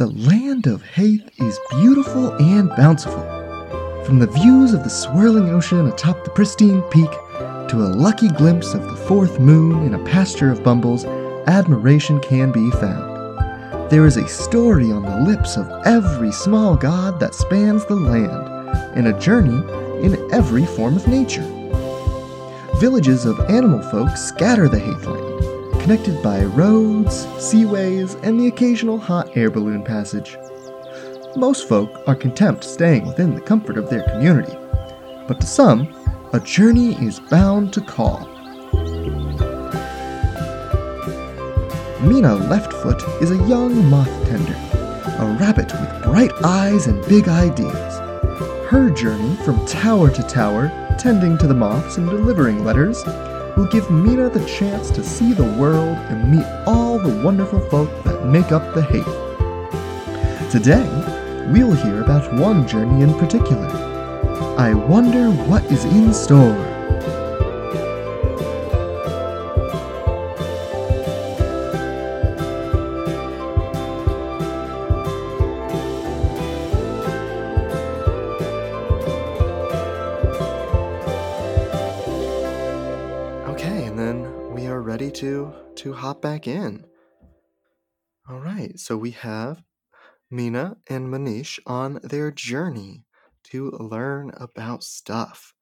The land of Hæth is beautiful and bountiful. From the views of the swirling ocean atop the pristine peak to a lucky glimpse of the fourth moon in a pasture of bumbles, admiration can be found. There is a story on the lips of every small god that spans the land, and a journey in every form of nature. Villages of animal folk scatter the Hæthland connected by roads, seaways, and the occasional hot air balloon passage. Most folk are content staying within the comfort of their community, but to some, a journey is bound to call. Meena Leftfoot is a young moth tender, a rabbit with bright eyes and big ideas. Her journey from tower to tower, tending to the moths and delivering letters, will give Meena the chance to see the world and meet all the wonderful folk that make up the Hæth. Today, we'll hear about one journey in particular. I wonder what is in store. Back in. All right, so we have Meena and Manish on their journey to learn about stuff.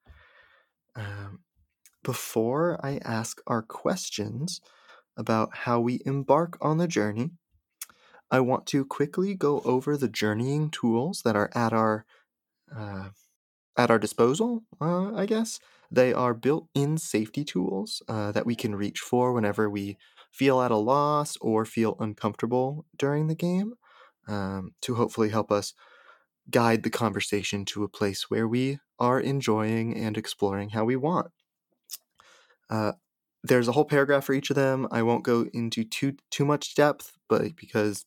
Um, before I ask our questions about how we embark on the journey, I want to quickly go over the journeying tools that are at our uh, at our disposal. Uh, I guess they are built-in safety tools uh, that we can reach for whenever we feel at a loss or feel uncomfortable during the game, um, to hopefully help us guide the conversation to a place where we are enjoying and exploring how we want. Uh, there's a whole paragraph for each of them. I won't go into too too much depth, but because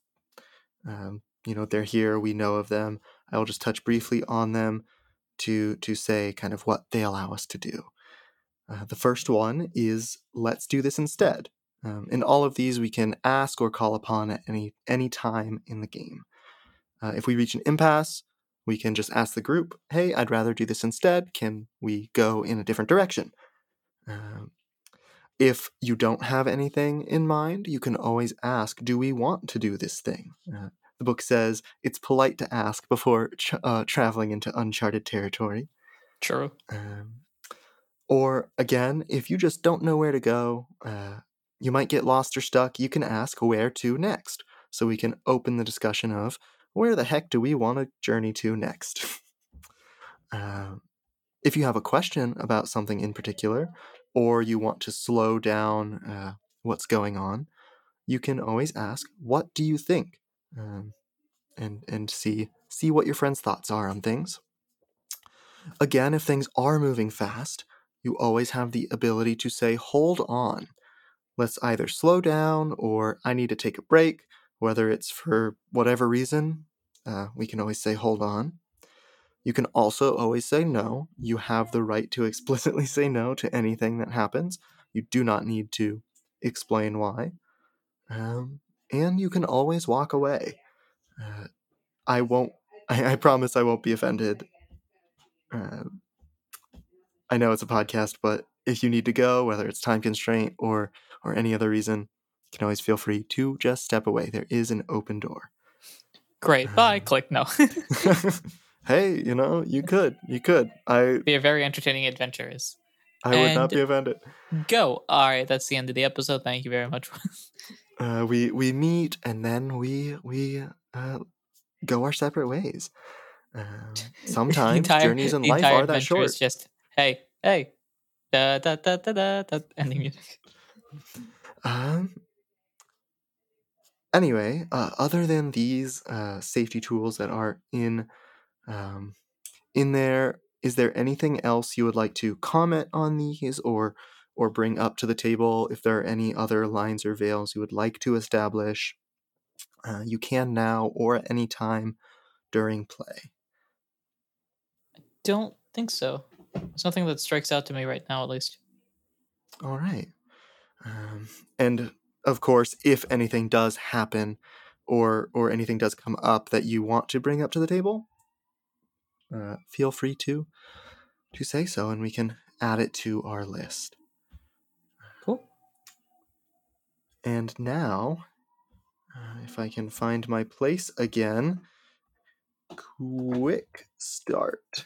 um, you know they're here, we know of them. I will just touch briefly on them to to say kind of what they allow us to do. Uh, the first one is let's do this instead. Um, in all of these, we can ask or call upon at any any time in the game. Uh, if we reach an impasse, we can just ask the group, "Hey, I'd rather do this instead. Can we go in a different direction?" Um, if you don't have anything in mind, you can always ask, "Do we want to do this thing?" Uh, the book says it's polite to ask before tra- uh, traveling into uncharted territory. True. Um, or again, if you just don't know where to go, uh, you might get lost or stuck, you can ask where to next. So we can open the discussion of where the heck do we want to journey to next? um, if you have a question about something in particular, or you want to slow down uh, what's going on, you can always ask, "What do you think?" Um, and and see see what your friends' thoughts are on things. Again, if things are moving fast, you always have the ability to say, "Hold on." Let's either slow down or I need to take a break, whether it's for whatever reason. Uh, we can always say, hold on. You can also always say no. You have the right to explicitly say no to anything that happens. You do not need to explain why. Um, and you can always walk away. Uh, I won't, I, I, promise I won't be offended. Uh, I know it's a podcast, but if you need to go, whether it's time constraint or or any other reason, you can always feel free to just step away. There is an open door. Great. Bye. Click. No. hey, you know, you could. You could. I be a very entertaining adventures. I would not be offended. Go. All right, that's the end of the episode. Thank you very much. uh, we we meet and then we we uh, go our separate ways. Uh, sometimes entire, journeys in life are that short. just hey, hey, da da da da da, da ending music. Um. Anyway, uh, other than these uh, safety tools that are in um, in there, is there anything else you would like to comment on these or or bring up to the table? If there are any other lines or veils you would like to establish, uh, you can now or at any time during play. I don't think so. There's nothing that strikes out to me right now, at least. All right. Um, and of course, if anything does happen, or or anything does come up that you want to bring up to the table, uh, feel free to to say so, and we can add it to our list. Cool. And now, uh, if I can find my place again, quick start.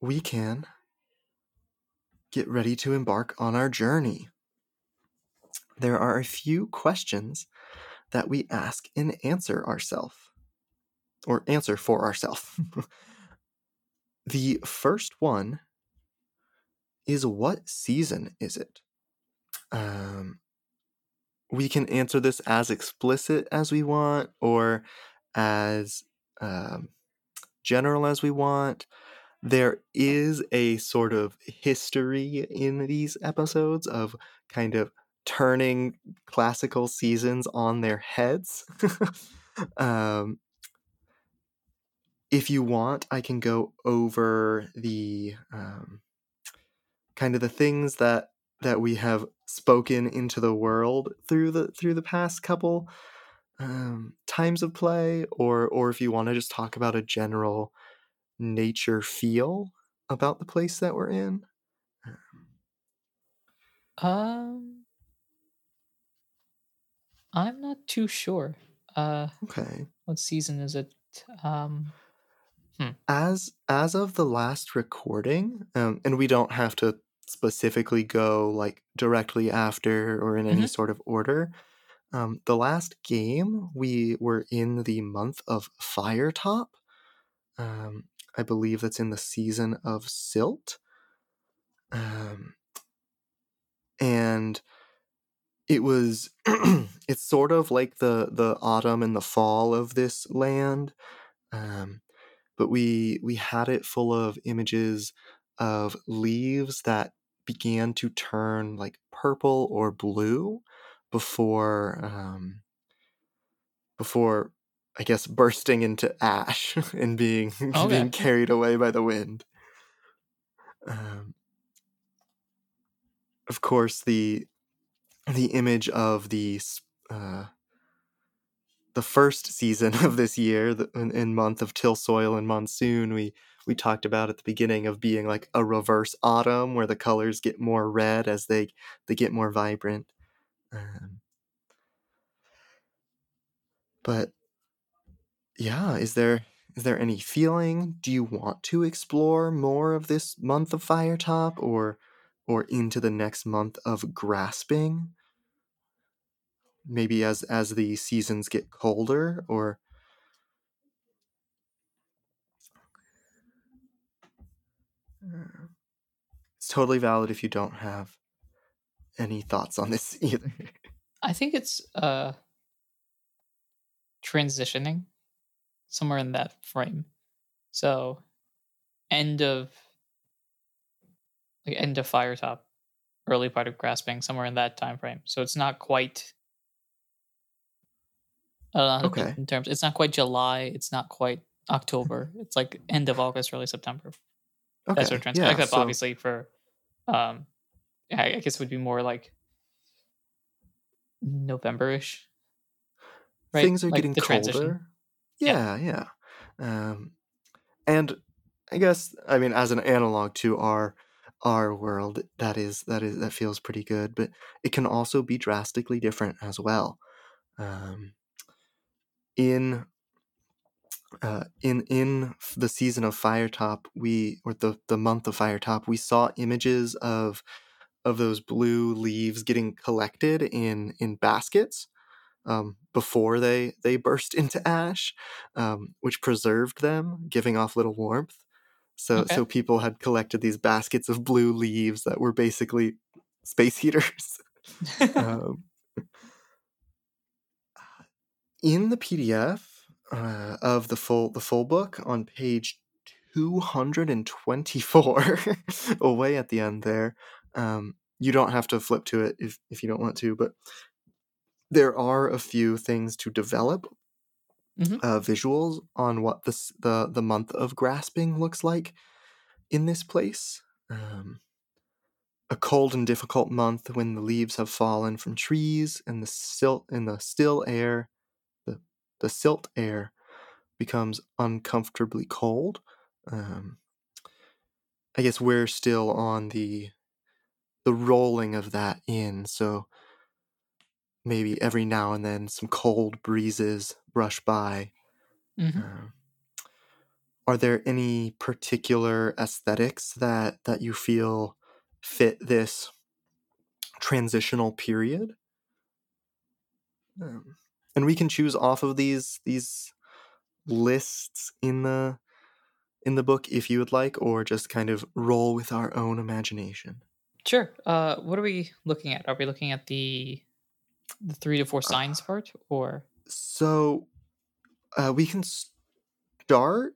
We can get ready to embark on our journey. There are a few questions that we ask and answer ourselves, or answer for ourselves. the first one is what season is it? Um, we can answer this as explicit as we want or as um, general as we want. There is a sort of history in these episodes of kind of turning classical seasons on their heads. um, if you want, I can go over the um, kind of the things that that we have spoken into the world through the through the past couple um, times of play, or or if you want to just talk about a general nature feel about the place that we're in. Um, I'm not too sure. Uh, Okay. what season is it? Um, As as of the last recording, um, and we don't have to specifically go like directly after or in any Mhm. sort of order. Um, the last game we were in the month of Firetop. Um, I believe that's in the season of Silt. Um, and it was it's sort of like the the autumn and the fall of this land. Um, but we we had it full of images of leaves that began to turn like purple or blue before um, before I guess bursting into ash and being Okay. being carried away by the wind. Um, of course, the the image of the uh, the first season of this year, the, in, in month of till soil and monsoon, we we talked about at the beginning of being like a reverse autumn, where the colors get more red as they they get more vibrant. Um, but yeah, is there is there any feeling? Do you want to explore more of this month of Firetop, or or into the next month of grasping? Maybe as as the seasons get colder, or Uh, It's totally valid if you don't have any thoughts on this either. I think it's uh transitioning somewhere in that frame. So end of like end of Firetop, early part of Grasping, somewhere in that time frame. So it's not quite I don't know how to put it Okay. in terms. It's not quite July. It's not quite October. It's like end of August, early September. Okay. That sort of trans- yeah, except so- obviously for um I guess it would be more like November-ish. Right? things are Like getting the transition. Colder. Yeah, yeah. Um, and I guess I mean as an analog to our our world, that is that is that feels pretty good, but it can also be drastically different as well. Um, in uh, in in the season of Firetop, we or the the month of Firetop, we saw images of of those blue leaves getting collected in in baskets um, before they they burst into ash, um, which preserved them, giving off little warmth. So Okay. so people had collected these baskets of blue leaves that were basically space heaters. um, in the PDF uh, of the full the full book on page 224 away at the end there um, you don't have to flip to it if, if you don't want to but there are a few things to develop Mhm. uh, visuals on what this the the month of grasping looks like in this place um, a cold and difficult month when the leaves have fallen from trees and the silt in the still air the, the silt air becomes uncomfortably cold um, i guess we're still on the the rolling of that in so maybe every now and then some cold breezes brush by Mhm. Um, are there any particular aesthetics that that you feel fit this transitional period um, and we can choose off of these these lists in the in the book if you would like or just kind of roll with our own imagination Sure. Uh, what are we looking at? Are we looking at the the three to four signs part, or so uh, we can start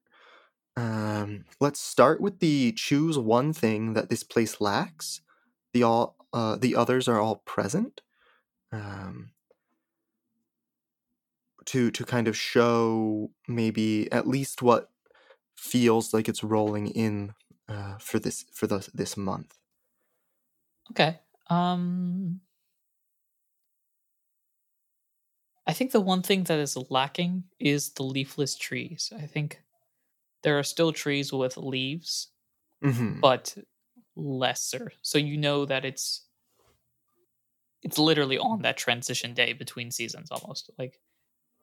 um, let's start with the choose one thing that this place lacks the all uh, the others are all present um, to to kind of show maybe at least what feels like it's rolling in uh, for this for the, this month okay? Um, I think the one thing that is lacking is the leafless trees. I think there are still trees with leaves, hmm but lesser. So you know that it's it's literally on that transition day between seasons almost. Like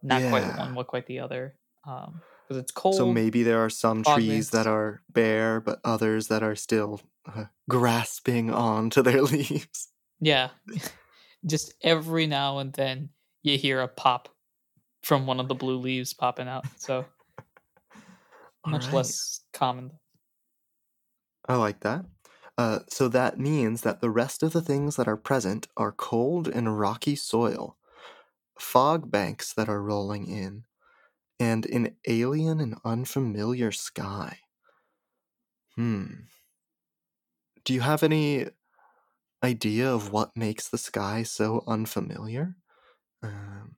not quite one, not quite the other. Um because it's cold. so maybe there are some trees that are bare but others that are still uh, grasping on to their leaves Yeah. Just every now and then you hear a pop from one of the blue leaves popping out. So much Alright. less common. I like that. Uh, so that means that the rest of the things that are present are cold and rocky soil, fog banks that are rolling in, and an alien and unfamiliar sky. Hmm. Do you have any idea of what makes the sky so unfamiliar? Um,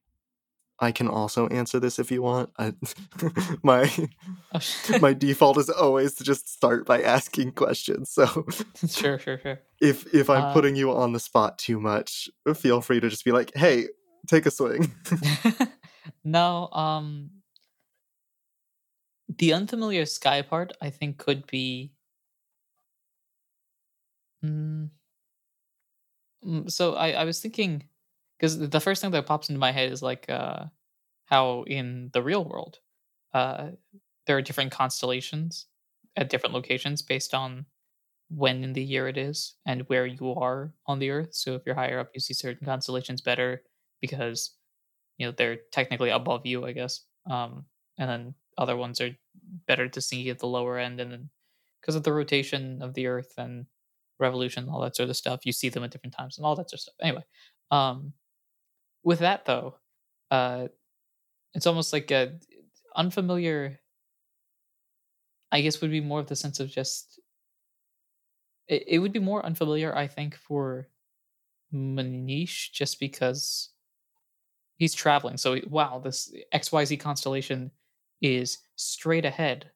I can also answer this if you want. I, my Oh, my default is always to just start by asking questions. So sure, sure, sure. if if I'm Uh, putting you on the spot too much, feel free to just be like, "Hey, take a swing." no, um the unfamiliar sky part I think could be Mm, mm, so I, I was thinking because the first thing that pops into my head is like uh, how in the real world uh, there are different constellations at different locations based on when in the year it is and where you are on the earth. So if you're higher up you see certain constellations better because you know they're technically above you i guess um, and then other ones are better to see at the lower end and then because of the rotation of the earth and revolution all that sort of stuff you see them at different times and all that sort of stuff. Anyway um, with that though uh, it's almost like a unfamiliar i guess would be more of the sense of just it, it would be more unfamiliar i think for manish just because he's traveling so wow this xyz constellation is straight ahead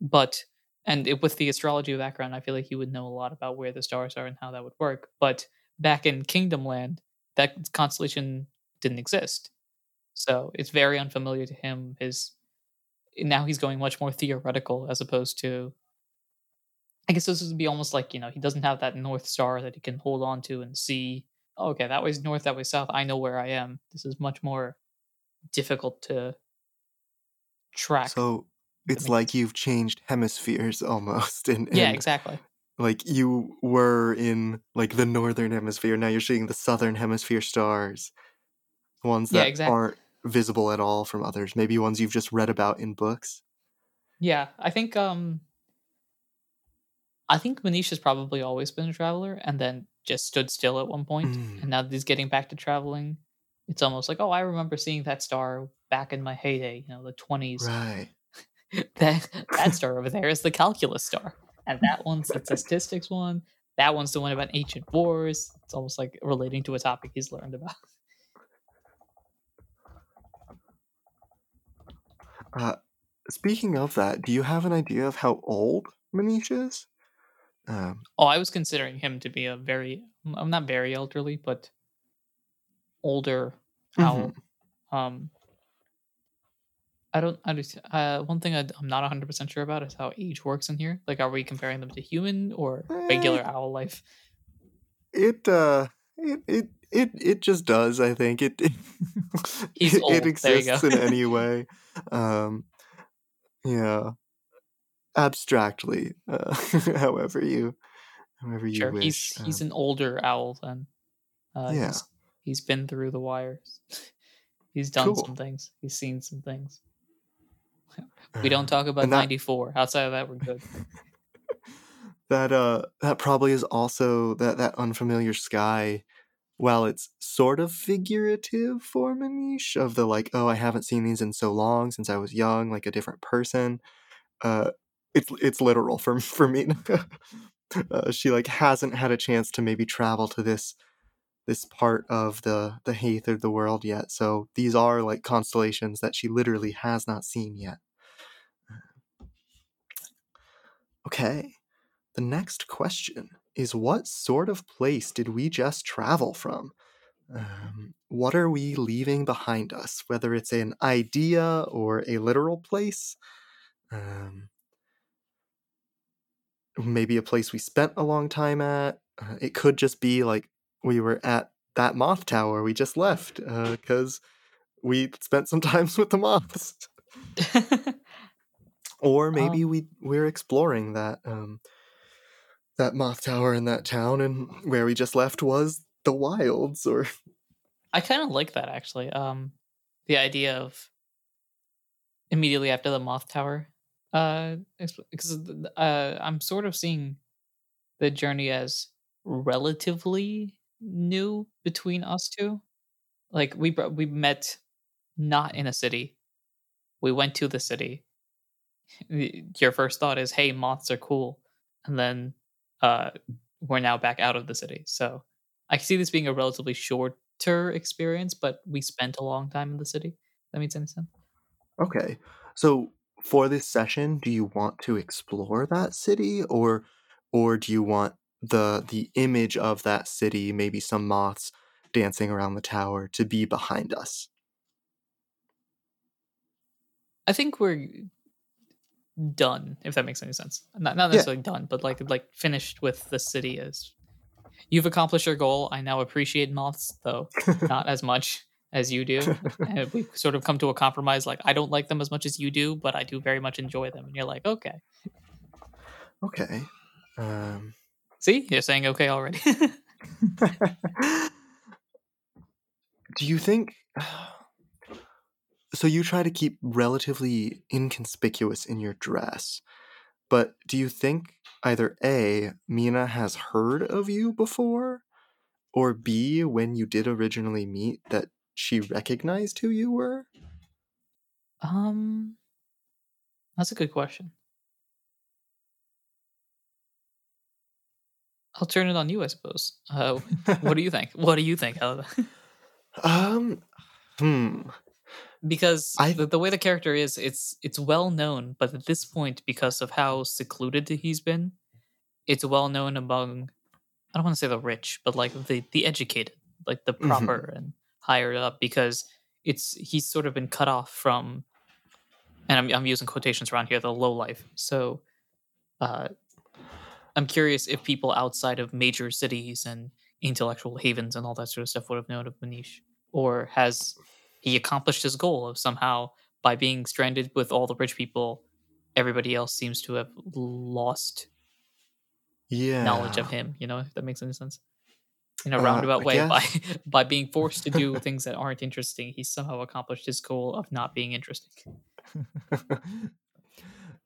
but and it, with the astrology background i feel like he would know a lot about where the stars are and how that would work but back in kingdom land that constellation didn't exist. So it's very unfamiliar to him his now he's going much more theoretical as opposed to i guess this would be almost like you know he doesn't have that north star that he can hold on to and see oh, okay that way's north that way south i know where i am. This is much more difficult to track so it's like you've changed hemispheres almost, and, yeah exactly. like you were in like the northern hemisphere. Now you're seeing the southern hemisphere stars, ones Yeah, that exactly. aren't visible at all from others. Maybe ones you've just read about in books. Yeah, I think um I think Manish has probably always been a traveler and then just stood still at one point, Mm. and now that he's getting back to traveling, it's almost like, oh, I remember seeing that star back in my heyday, you know, the twenties. Right. That that star over there is the calculus star, and that one's the statistics one. That one's the one about ancient wars. It's almost like relating to a topic he's learned about. Uh, speaking of that, do you have an idea of how old Manish is? Um, Oh, I was considering him to be a very, I'm not very elderly, but older owl. Um, I don't understand. Uh, one thing I, am not 100 percent sure about is how age works in here. Like, are we comparing them to human or regular Eh. owl life? it uh it it it, it just does i think it it, He's it, old. it There you exists in any way um yeah abstractly uh, however you however you Sure, wish he's he's um, an older owl then. Uh, Yeah. he's, he's been through the wires. he's done Cool. some things. He's seen some things. We don't um, talk about that- 94. Outside of that, we're good. that uh that probably is also that that unfamiliar sky while it's sort of figurative for Manish of the like oh I haven't seen these in so long since I was young like a different person uh it's it's literal for for me. Uh, she like hasn't had a chance to maybe travel to this this part of the the Hæth of the world yet so these are like constellations that she literally has not seen yet. Okay. The next question is what sort of place did we just travel from? Um, what are we leaving behind us? Whether it's an idea or a literal place, um, maybe a place we spent a long time at. Uh, it could just be like we were at that moth tower we just left because we spent some times with the moths. or maybe we we're exploring that um that moth tower in that town and where we just left was the wilds or I kind of like that actually. Um, the idea of immediately after the moth tower, uh, because uh, I'm sort of seeing the journey as relatively new between us two. Like we we met not in a city. We went to the city. Your first thought is, "Hey, moths are cool," and then uh, we're now back out of the city. So I see this being a relatively shorter experience, but we spent a long time in the city. That makes any sense? okay so for this session do you want to explore that city or or do you want the the image of that city maybe some moths dancing around the tower to be behind us I think we're done, if that makes any sense. Not not Yeah. necessarily done, but like like finished with the city is. you've accomplished your goal. I now appreciate moths, though not as much as you do. and we've sort of come to a compromise. Like I don't like them as much as you do, but I do very much enjoy them. And you're like, okay. okay um See, you're saying okay already. do you think so you try to keep relatively inconspicuous in your dress but do you think either a Meena has heard of you before or b when you did originally meet that she recognized who you were um, that's a good question. I'll turn it on you, I suppose. Uh, what do you think? What do you think? Helena? um hmm because I- the, the way the character is it's it's well known but at this point because of how secluded he's been it's well known among i don't want to say the rich but like the the educated like the Mhm. proper and higher up because it's he's sort of been cut off from and i'm, I'm using quotations around here the low life so uh i'm curious if people outside of major cities and intellectual havens and all that sort of stuff would have known of manish or has he accomplished his goal of somehow by being stranded with all the rich people everybody else seems to have lost yeah knowledge of him you know if that makes any sense. In a Uh, roundabout I way guess- by by being forced to do things that aren't interesting he somehow accomplished his goal of not being interesting.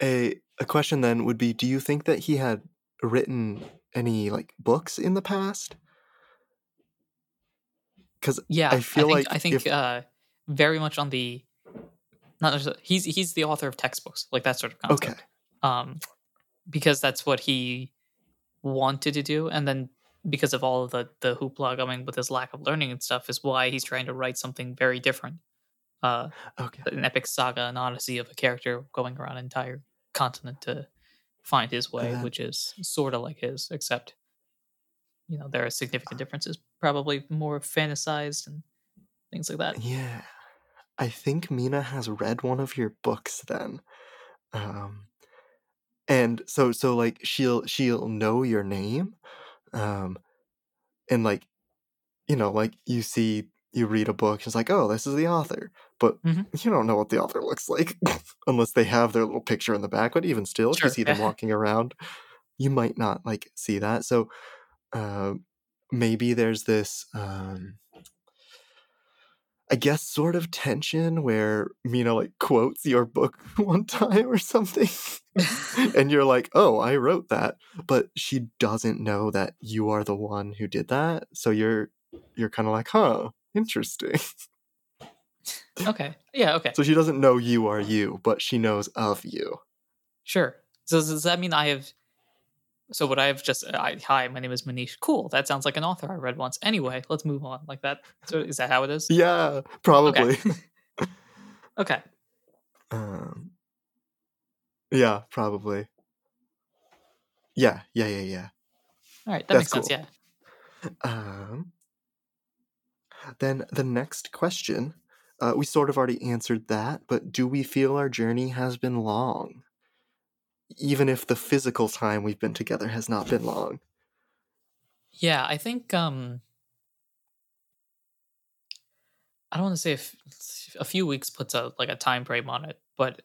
A a question then would be do you think that he had written any like books in the past? Because yeah I feel think, like i think if- uh very much on the not he's he's the author of textbooks like that sort of concept. Okay. Um, because that's what he wanted to do, and then because of all of the the hoopla going with his lack of learning and stuff, is why he's trying to write something very different, uh, okay. an epic saga, an odyssey of a character going around an entire continent to find his way, Uh, which is sort of like his, except you know there are significant differences. Probably more fantasized and things like that. yeah. I think Meena has read one of your books then. Um, and so so like she'll she'll know your name. Um, and like you know, like you see you read a book, it's like, oh, this is the author. But Mhm. you don't know what the author looks like unless they have their little picture in the back. But even still, if you see them walking around, you might not like see that. So uh, maybe there's this um I guess sort of tension where Meena like quotes your book one time or something. and you're like, "Oh, I wrote that." But she doesn't know that you are the one who did that. So you're you're kind of like, "Huh, interesting." okay. Yeah. Okay. so she doesn't know you are you, but she knows of you. Sure. So does that mean I have? So what I have just? I, Hi, my name is Manish. Cool. That sounds like an author I read once. Anyway, let's move on. Like that. So is that how it is? Yeah, probably. Okay. um, yeah, probably. Yeah, yeah, yeah, yeah. All right. That That's makes sense. cool. Yeah. Um, then the next question, uh, we sort of already answered that, but do we feel our journey has been long? Even if the physical time we've been together has not been long. Yeah. I think. Um. I don't want to say if a few weeks puts a like a time frame on it, but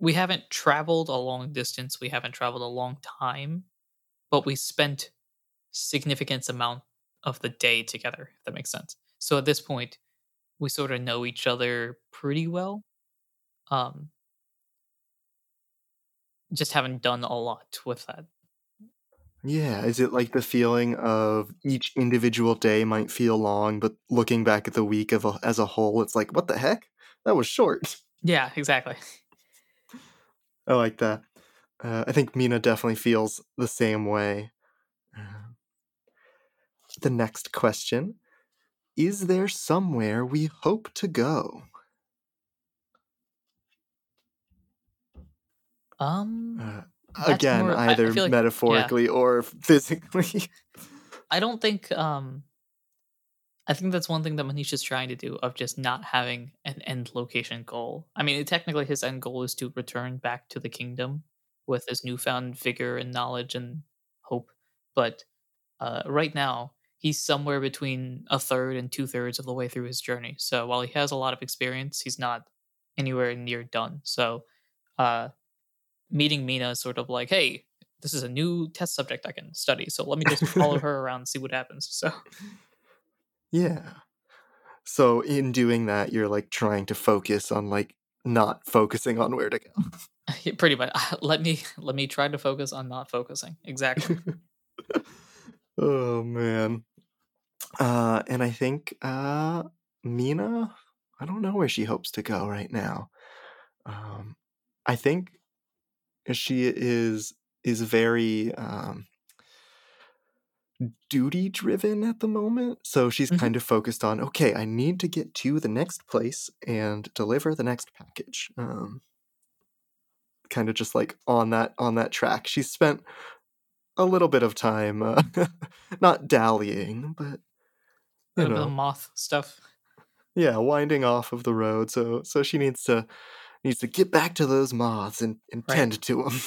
we haven't traveled a long distance. We haven't traveled a long time, but we spent significant amount of the day together. If that makes sense. So at this point, we sort of know each other pretty well. Um, just haven't done a lot with that. Yeah, is it like the feeling of each individual day might feel long, but looking back at the week of a, as a whole, it's like, what the heck? That was short. Yeah, exactly. I like that. Uh, I think Meena definitely feels the same way. Uh, the next question Is there somewhere we hope to go? Um, Uh, again, more- I- I either feel like- yeah. metaphorically or physically. I don't think. Um, I think that's one thing that Manish is trying to do of just not having an end location goal. I mean, technically, his end goal is to return back to the kingdom with his newfound vigor and knowledge and hope. But uh, right now, he's somewhere between a third and two thirds of the way through his journey. So while he has a lot of experience, he's not anywhere near done. So, uh, meeting Meena is sort of like, hey, this is a new test subject I can study. So let me just follow her around and see what happens. So yeah. So, in doing that, you're like trying to focus on like not focusing on where to go. Yeah, pretty much let me let me try to focus on not focusing. Exactly. oh man. Uh and I think uh Meena, I don't know where she hopes to go right now. Um I think she is is very um duty driven at the moment. So she's Mhm. kind of focused on okay, I need to get to the next place and deliver the next package. Um kind of just like on that on that track. She spent a little bit of time uh, not dallying, but you Little bit of moth stuff. yeah, winding off of the road. So so she needs to needs to get back to those moths and, and Right. tend to them.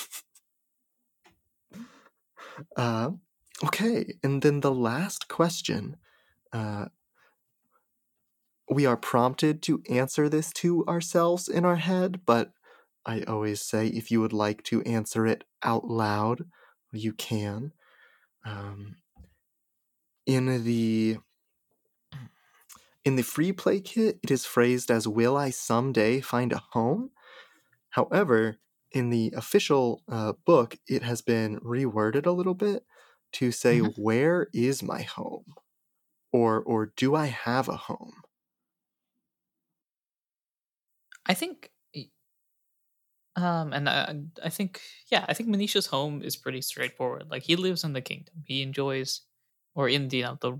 uh, okay, and then the last question. Uh, we are prompted to answer this to ourselves in our head, but I always say if you would like to answer it out loud, you can. Um, in the in the free play kit, it is phrased as "Will I someday find a home?" However, in the official uh, book, it has been reworded a little bit to say Mhm. "Where is my home?" or or "Do I have a home?" I think um and I, I think yeah, I think Manish's home is pretty straightforward. Like he lives in the kingdom. He enjoys or in the you know, the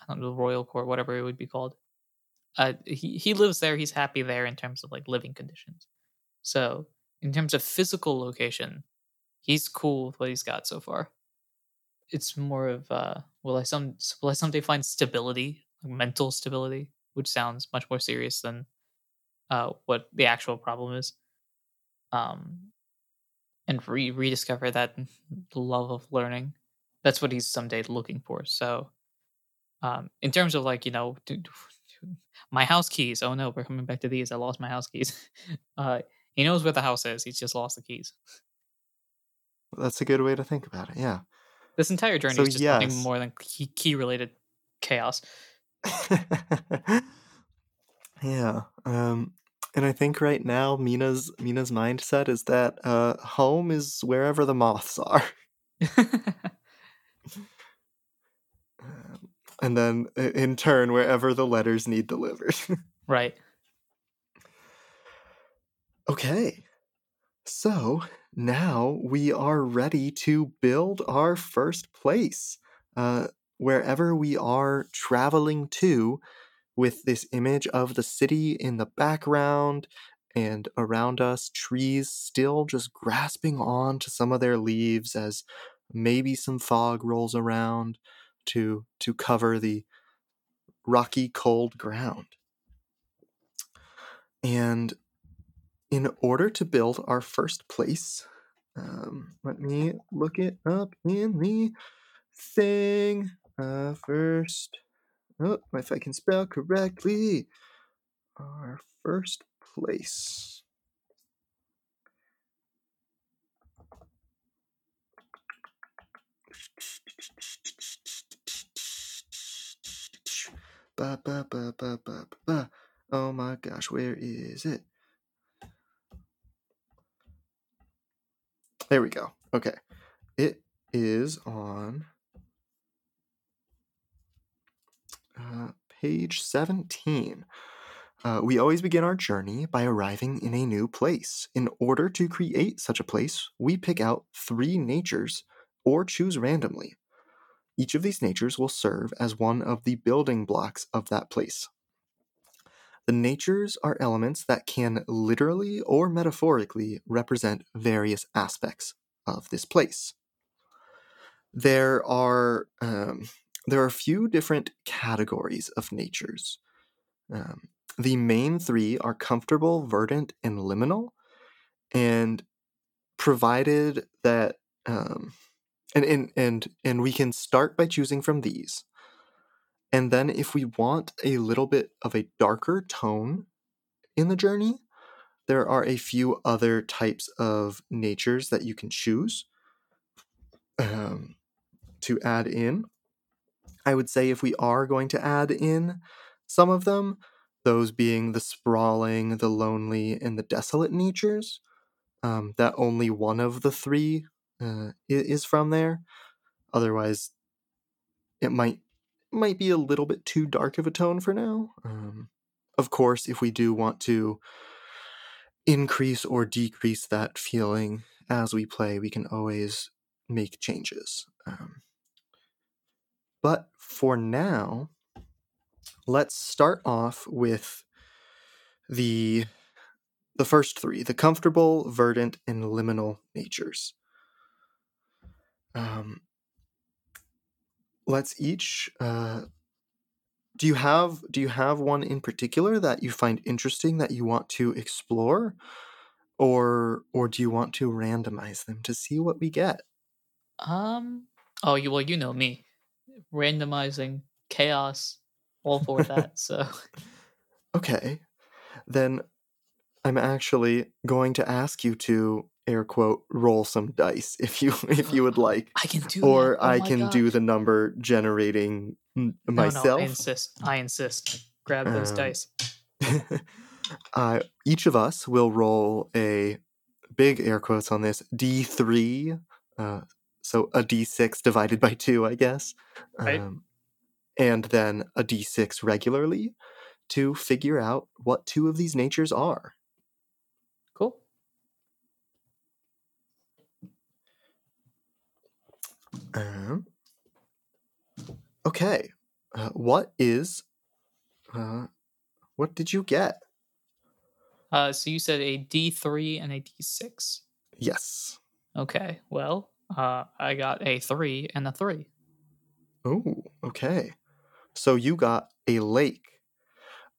I don't know, the royal court, whatever it would be called. Uh he he lives there, he's happy there in terms of like living conditions. So, in terms of physical location, he's cool with what he's got so far. It's more of uh, will I some will I someday find stability, like mental stability, which sounds much more serious than uh, what the actual problem is. Um, and re- rediscover that love of learning. That's what he's someday looking for. So, um, in terms of like you know, my house keys. Oh no, we're coming back to these. I lost my house keys. Uh, he knows where the house is. He's just lost the keys. Well, That's a good way to think about it. Yeah. This entire journey So, is just nothing more than key, key related chaos. yeah. Um, and I think right now Meena's Meena's mindset is that uh, home is wherever the moths are. Um, and then in turn wherever the letters need delivered. right. okay. So now we are ready to build our first place. Uh, wherever we are traveling to, with this image of the city in the background and around us, trees still just grasping on to some of their leaves as maybe some fog rolls around to to cover the rocky cold ground. And in order to build our first place, um, let me look it up in the thing uh, first. Oh, if I can spell correctly, our first place. Ba, ba, ba, ba, ba, ba. Oh my gosh, where is it? There we go. Okay. It is on uh, page 17. Uh, we always begin our journey by arriving in a new place. In order to create such a place, we pick out three natures or choose randomly. Each of these natures will serve as one of the building blocks of that place. The natures are elements that can literally or metaphorically represent various aspects of this place. There are um, there are a few different categories of natures. Um, the main three are comfortable, verdant, and liminal. And provided that um, and, and and and we can start by choosing from these. And then if we want a little bit of a darker tone in the journey, there are a few other types of natures that you can choose um, to add in. I would say if we are going to add in some of them, those being the sprawling, the lonely, and the desolate natures, um, that only one of the three uh, is from there. Otherwise, it might might be a little bit too dark of a tone for now. Um, of course, if we do want to increase or decrease that feeling as we play, we can always make changes. Um, but for now, let's start off with the the first three: the comfortable, verdant, and liminal natures. Um, let's each. Uh, do you have do you have one in particular that you find interesting that you want to explore, or or do you want to randomize them to see what we get? Um. Oh, you well, you know me, randomizing chaos, all for that. So Okay, then I'm actually going to ask you to air quote roll some dice if you if you would like, I can do or. Oh I can do the number generating m- No, no, myself. I insist. I insist. Grab those Um, dice. uh, each of us will roll a big air quotes on this d3 uh, so a d6 divided by 2 i guess Right. um, and then a d6 regularly to figure out what two of these natures are Cool. Um, okay uh, what is uh, what did you get Uh, so you said a D three and a D six. yes Okay, well, uh, I got a three and a three. Oh, okay. So you got a lake.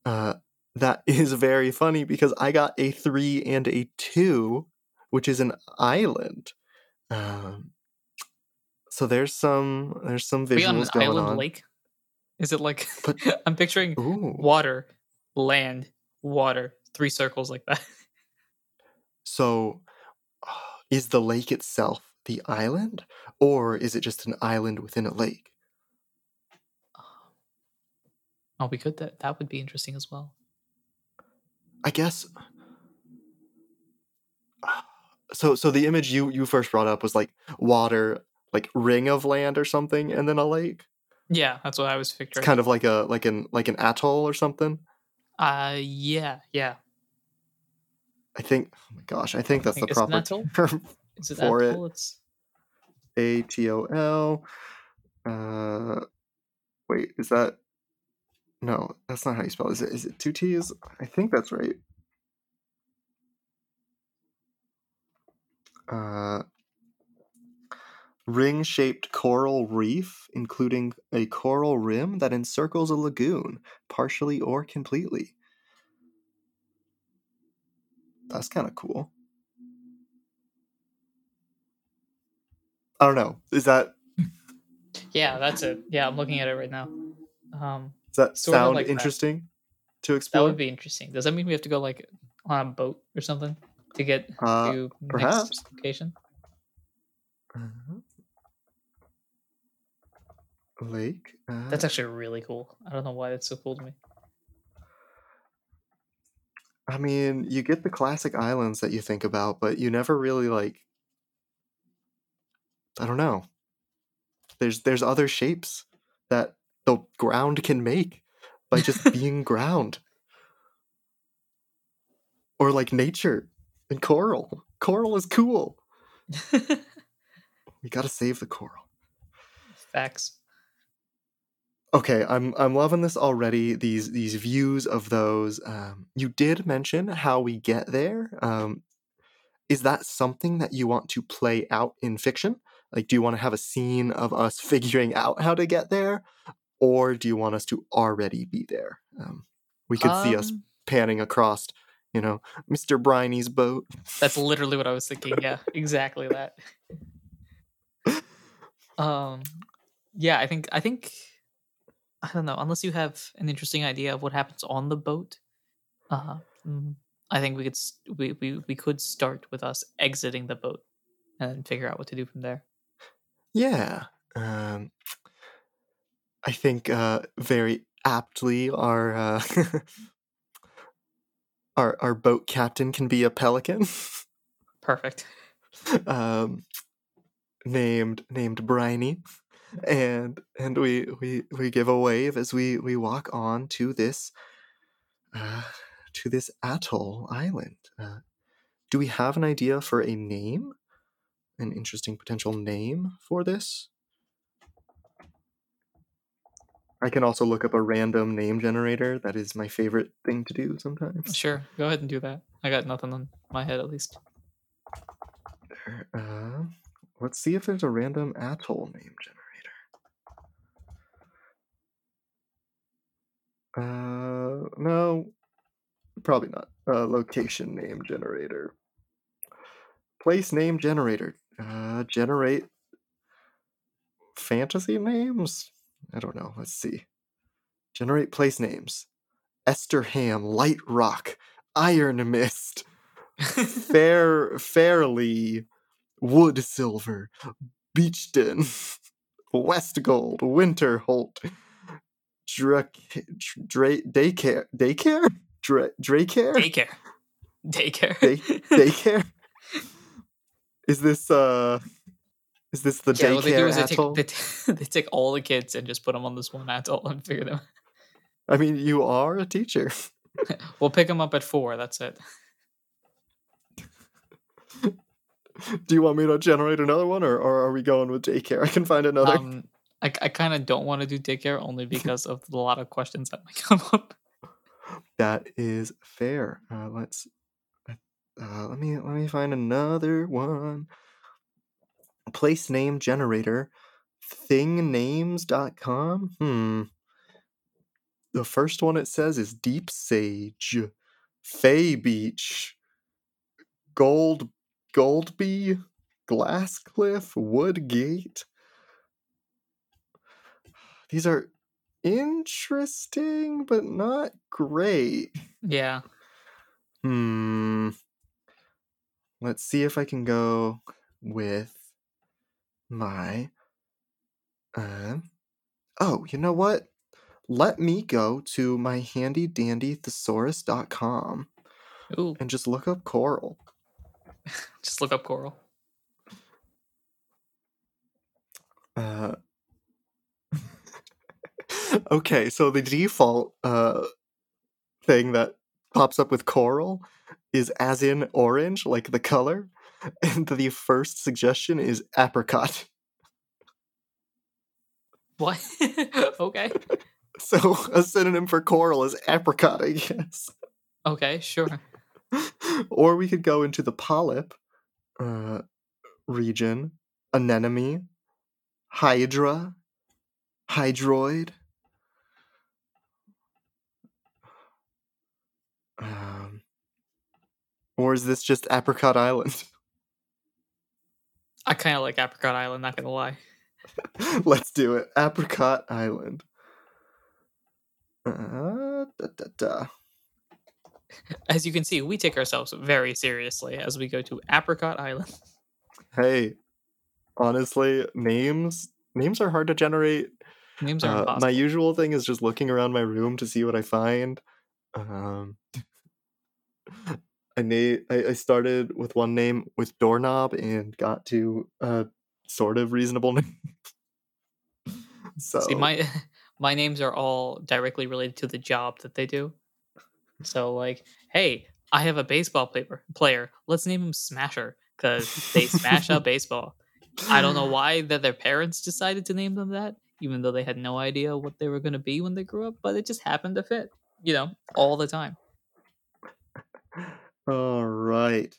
Uh, that is very funny because I got a three and a two, which is an island. Um, so there's some there's some Are we on an visuals going island on. lake? Is it like But- I'm picturing Ooh. water, land, water, three circles like that. So, is the lake itself the island, or is it just an island within a lake? Oh, oh we could that that would be interesting as well. I guess. So, so the image you you first brought up was like water, like ring of land or something, and then a lake. Yeah, that's what I was It's picturing. kind of like a like an like an atoll or something. uh yeah, yeah. I think. Oh my gosh, I think that's think the proper term. Is it For it. atoll? It's A T O L. Uh, wait, is that? No, that's not how you spell. it. Is it? Is it two T's? I think that's right. Uh, ring-shaped coral reef, including a coral rim that encircles a lagoon, partially or completely. That's kind of cool. I don't know. Is that yeah, that's it. Yeah, I'm looking at it right now. Um, Does that sound like that. interesting to explore? that would be interesting. Does that mean we have to go like on a boat or something to get Uh, to perhaps. next location? Uh-huh. Lake. Uh, That's actually really cool. I don't know why that's so cool to me. I mean, you get the classic islands that you think about, but you never really like. I don't know. There's there's other shapes that the ground can make by just being ground, or like nature and coral. Coral is cool. We gotta save the coral. Facts. Okay, I'm I'm loving this already. These these views of those. Um, you did mention how we get there. Um, is that something that you want to play out in fiction? Like, do you want to have a scene of us figuring out how to get there, or do you want us to already be there? Um, we could see us Um, panning across, you know, Mr. Briney's boat. That's literally what I was thinking. Yeah, exactly that. Um, yeah, I think I think I don't know. Unless you have an interesting idea of what happens on the boat, uh, mm, I think we could we, we we could start with us exiting the boat and figure out what to do from there. Yeah. Um, I think uh, very aptly our uh, our our boat captain can be a pelican, Perfect. um, named named Briny, and and we we we give a wave as we we walk on to this uh, to this atoll island. Uh, do we have an idea for a name? An interesting potential name for this? I can also look up a random name generator. That is my favorite thing to do sometimes. Sure, go ahead and do that. I got nothing on my head at least. Uh, let's see if there's a random atoll name generator. Uh, no, probably not. Uh, location name generator. Place name generator. Uh, generate fantasy names? I don't know. Let's see. Generate place names. Esterham, Light Rock, Iron Mist, Fair, Fairly, Wood Silver, Beachton, West Gold, Winterholt, Dra- Dra- Daycare, Daycare, Dra- Draycare, Daycare. Daycare. Day- Daycare. Is this uh? Is this the yeah, what they do daycare is they take, they, t- they take all the kids and just put them on this one atoll and figure them. I mean, you are a teacher. We'll pick them up at four. That's it. Do you want me to generate another one, or, or are we going with daycare? I can find another. Um, I, I kind of don't want to do daycare only because of a lot of questions that might come up. that is fair. Uh, let's uh, let me let me find another one. place name generator thingnames.com. Hmm. The first one it says is Deep Sage, Fay Beach, Gold Goldby, Glasscliff, Woodgate. These are interesting, but not great. Yeah. Hmm. Let's see if I can go with my. Uh, oh, you know what? Let me go to my handy dandy thesaurus.com Ooh. and just look up coral. Just look up coral. Uh, okay, so the default uh, thing that pops up with coral is as in orange, like the color, and the first suggestion is apricot. What? okay. So a synonym for coral is apricot, I guess. Okay, sure. or we could go into the polyp uh, region, anemone, hydra, hydroid. Um, or is this just Apricot Island? I kind of like Apricot Island, not gonna lie. Let's do it. Apricot Island. Uh, da, da, da. As you can see, we take ourselves very seriously as we go to Apricot Island. Hey, honestly, names names are hard to generate. Names are Uh, impossible. my usual thing is just looking around my room to see what I find. Um, I, na- I I started with one name with doorknob and got to a sort of reasonable name. so See, my my names are all directly related to the job that they do. So, like, hey, I have a baseball player. Player, let's name him Smasher because they smash a baseball. I don't know why that their parents decided to name them that, even though they had no idea what they were going to be when they grew up. But it just happened to fit, you know, all the time. All right.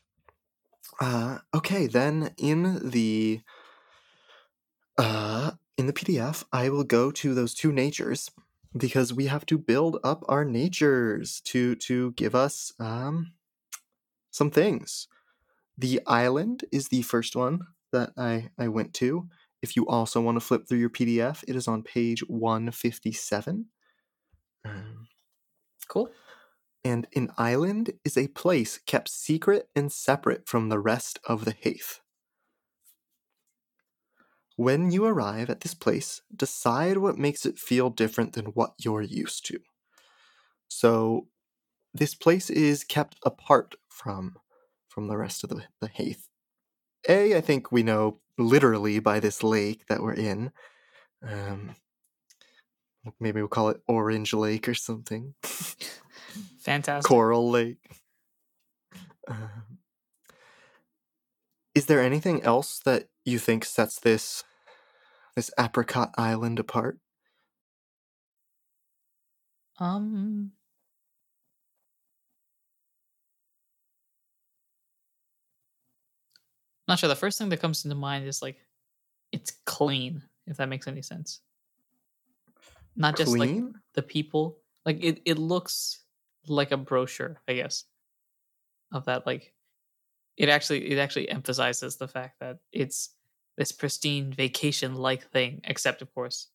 Uh, okay, then in the uh, in the PDF, I will go to those two natures because we have to build up our natures to to give us um, some things. The island is the first one that I I went to. If you also want to flip through your PDF, it is on page one fifty seven. Um, Cool. and an island is a place kept secret and separate from the rest of the Hæth. When you arrive at this place, decide what makes it feel different than what you're used to. So, this place is kept apart from from the rest of the, the Hæth. A, I think we know literally by this lake that we're in. Um, maybe we'll call it Orange Lake or something. Fantastic. Coral Lake. Um, is there anything else that you think sets this this apricot island apart? Um. Not sure. The first thing that comes into mind is like, it's clean. If that makes any sense. Not just like the people. Like it. It looks like a brochure. I guess. Of that, like, it actually it actually emphasizes the fact that it's this pristine vacation-like thing. Except, of course,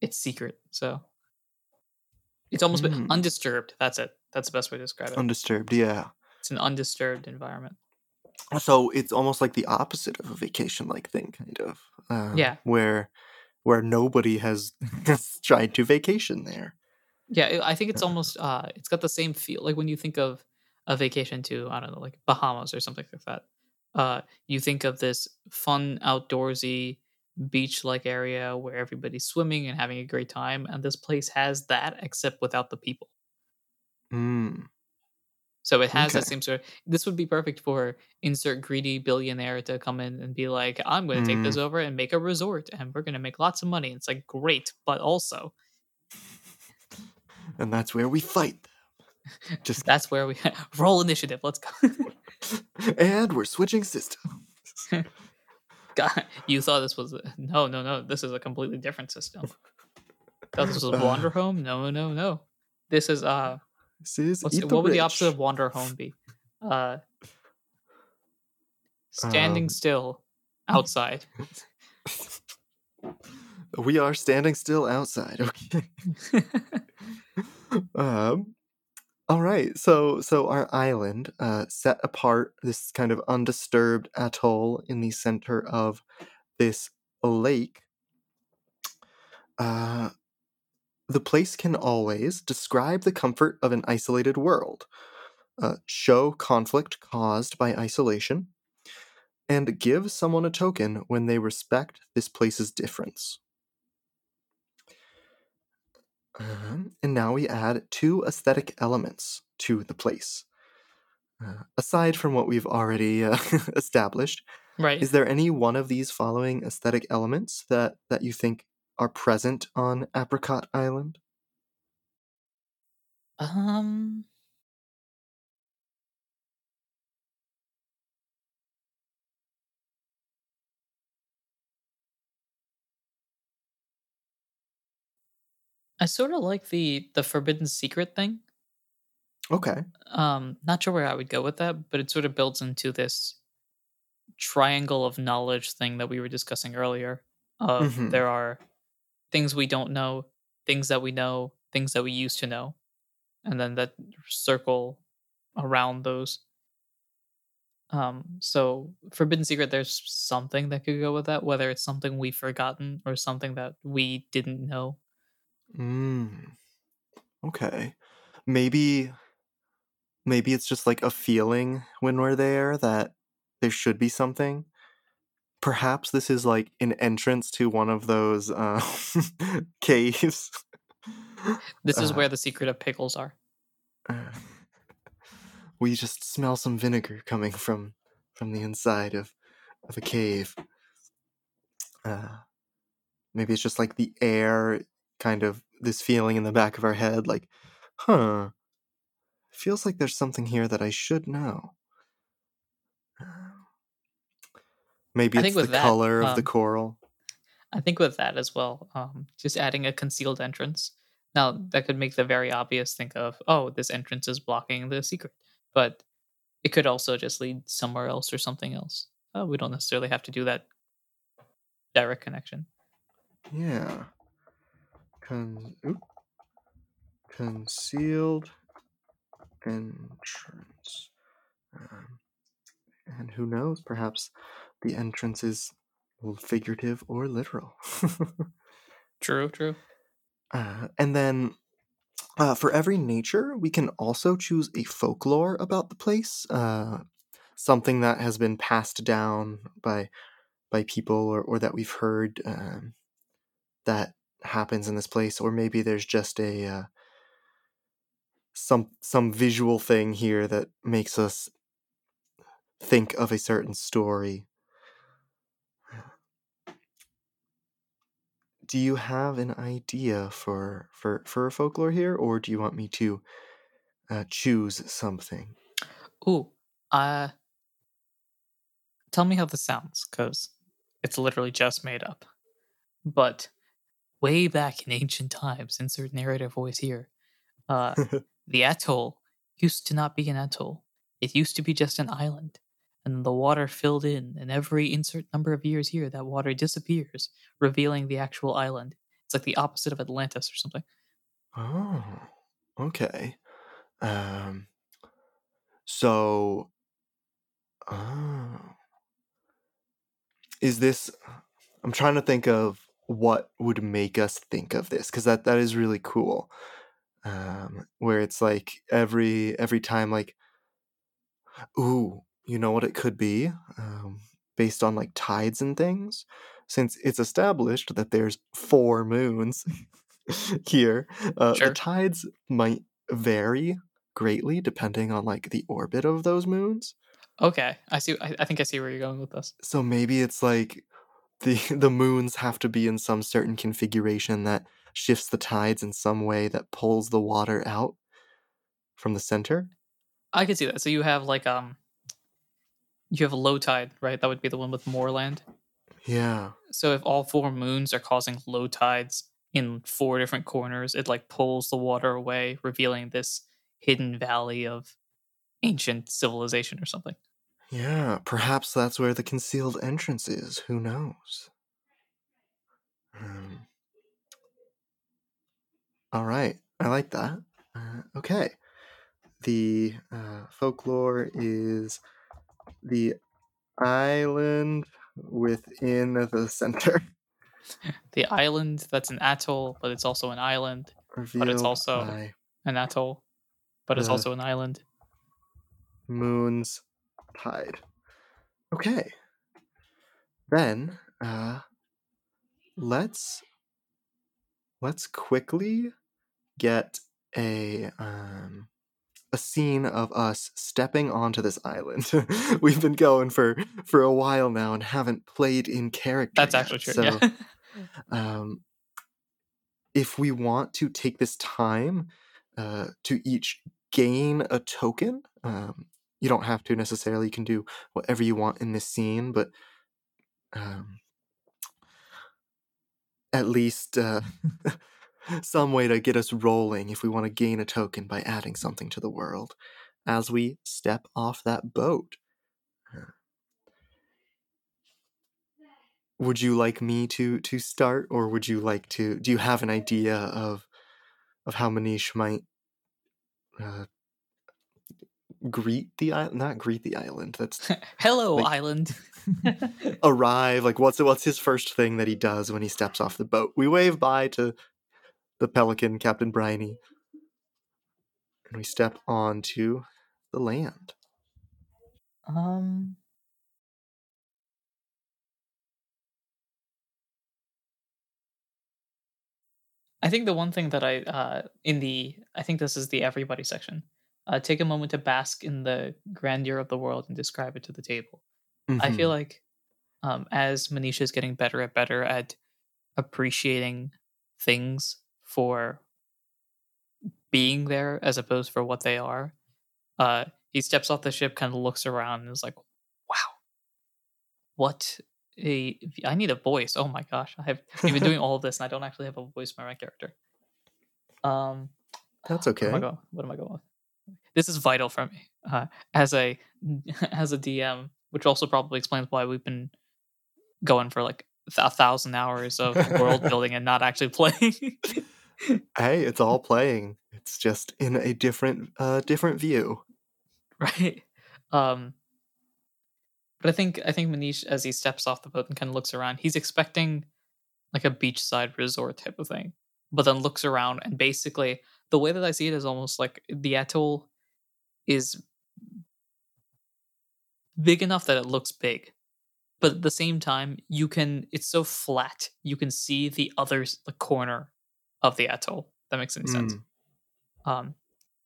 it's secret. So it's almost Mm. undisturbed. That's it. That's the best way to describe it. Undisturbed, yeah. it's an undisturbed environment. So it's almost like the opposite of a vacation like thing, kind of. Um, Yeah. Where where nobody has tried to vacation there. Yeah, I- think it's almost uh it's got the same feel like when you think of a vacation to I don't know like Bahamas or something like that. Uh you think of this fun outdoorsy beach like area where everybody's swimming and having a great time and this place has that except without the people. Mm. So it has that same sort of this would be perfect for insert greedy billionaire to come in and be like, I'm gonna take this over and make a resort and we're gonna make lots of money. It's like great, but also And that's where we fight. Just that's where we roll initiative. Let's go. and we're switching systems. God, you thought this was no, no, no. This is a completely different system. Thought this was Wanderhome? No, no, no. This is uh. This is What's, eat what would the opposite of Wanderhome be? Uh. Standing Um, still, outside. We are standing still outside. Okay. um, all right. So so our island, uh, set apart, this kind of undisturbed atoll in the center of this lake. Uh, the place can always describe the comfort of an isolated world, uh, show conflict caused by isolation, and give someone a token when they respect this place's difference. Um, and now we add two aesthetic elements to the place. Uh, aside from what we've already uh, established, right. is there any one of these following aesthetic elements that, that you think are present on Apricot Island? Um. I sort of like the the forbidden secret thing. Okay. Um, not sure where I would go with that, but it sort of builds into this triangle of knowledge thing that we were discussing earlier. Of Mhm. there are things we don't know, things that we know, things that we used to know, and then that circle around those. Um, so forbidden secret, there's something that could go with that, whether it's something we've forgotten or something that we didn't know. Mm. Okay. Maybe maybe it's just like a feeling when we're there that there should be something. Perhaps this is like an entrance to one of those uh, caves. This is Uh, where the secret of pickles are. uh, we just smell some vinegar coming from from the inside of of a cave. Uh, maybe it's just like the air, kind of this feeling in the back of our head, like, huh, feels like there's something here that I should know. Maybe I it's the that, color of the um, coral. I think with that as well, um, just adding a concealed entrance. Now that could make the very obvious think of, oh, this entrance is blocking the secret, but it could also just lead somewhere else or something else. Uh, we don't necessarily have to do that direct connection. Yeah. Con- oop. Concealed entrance. Um, and who knows, perhaps the entrance is figurative or literal. True, true. uh, and then uh, for every nature, we can also choose a folklore about the place. Uh, something that has been passed down by by people or, or that we've heard um, that happens in this place or maybe there's just a uh, some some visual thing here that makes us think of a certain story do you have an idea for for for a folklore here or do you want me to uh, choose something Ooh, uh, tell me how this sounds, because it's literally just made up. But way back in ancient times, insert narrative voice here, uh, the atoll used to not be an atoll. It used to be just an island. And the water filled in, and every insert number of years here, that water disappears, revealing the actual island. It's like the opposite of Atlantis or something. oh okay um so oh is this i'm trying to think of what would make us think of this because that that is really cool um where it's like every every time like ooh you know what it could be um based on like tides and things since it's established that there's four moons here uh Sure. the tides might vary greatly depending on like the orbit of those moons Okay, I see. I, I think I see where you're going with this. so maybe it's like the the moons have to be in some certain configuration that shifts the tides in some way that pulls the water out from the center I could see that. So you have like um, you have a low tide, right? That would be the one with more land. Yeah. So if all four moons are causing low tides in four different corners, it like pulls the water away, revealing this hidden valley of ancient civilization or something. Yeah, perhaps that's where the concealed entrance is. Who knows? Um, all right, I like that. Uh, okay, the uh, folklore is the island within the center. The island that's an atoll, but it's also an island, Revealed but it's also- by an atoll, but it's also an island. moon's tide. Okay. Then uh let's let's quickly get a um a scene of us stepping onto this island. We've been going for for a while now and haven't played in character. That's yet, actually true. So yeah. um, if we want to take this time uh, to each gain a token, um, you don't have to necessarily. You can do whatever you want in this scene, but um, at least uh, some way to get us rolling if we want to gain a token by adding something to the world as we step off that boat. Would you like me to to start or would you like to do you have an idea of of how manish might uh, greet the island not greet the island that's Hello, like- island. arrive like what's what's his first thing that he does when he steps off the boat we wave bye to the pelican captain briny and we step onto the land um. I think the one thing that I uh in the I think this is the everybody section. Uh, take a moment to bask in the grandeur of the world and describe it to the table. I feel like um, as Manisha is getting better and better at appreciating things for being there as opposed for what they are, uh, he steps off the ship, kind of looks around, and is like, "Wow, what a! I need a voice. Oh my gosh, I have I've been doing all of this, and I don't actually have a voice for my character." Um, That's what am I okay. going? What am I going with? This is vital for me uh, as a as a DM, which also probably explains why we've been going for like a thousand hours of world building and not actually playing. Hey it's all playing it's just in a different uh different view right? Um, but I think I think Manish, as he steps off the boat and kind of looks around, he's expecting like a beachside resort type of thing, but then looks around and basically the way that I see it is almost like the atoll is big enough that it looks big, but at the same time you can it's so flat you can see the other the corner of the atoll. That makes any sense. Mm, um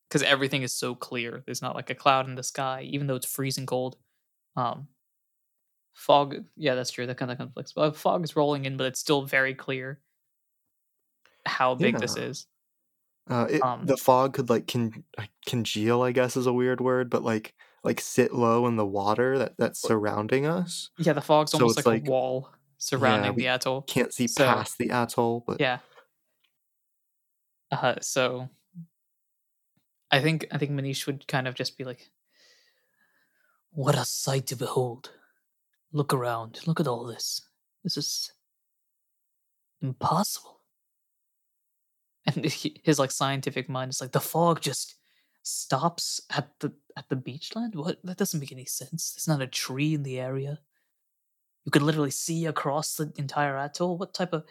because everything is so clear. There's not like a cloud in the sky even though it's freezing cold. Um fog yeah that's true. That kind of conflicts but fog is rolling in but it's still very clear how big this is. Uh, it, Um, the fog could like con- congeal i guess is a weird word but like like sit low in the water that that's surrounding us. Yeah the fog's So almost like, like- a wall surrounding we the atoll. can't see So- past the atoll but yeah uh so i think i think manish would kind of just be like what a sight to behold. Look around. Look at all this. This is impossible. And he, his like scientific mind is like the fog just stops at the at the beachland what? That doesn't make any sense. There's not a tree in the area. You could literally see across the entire atoll? What type of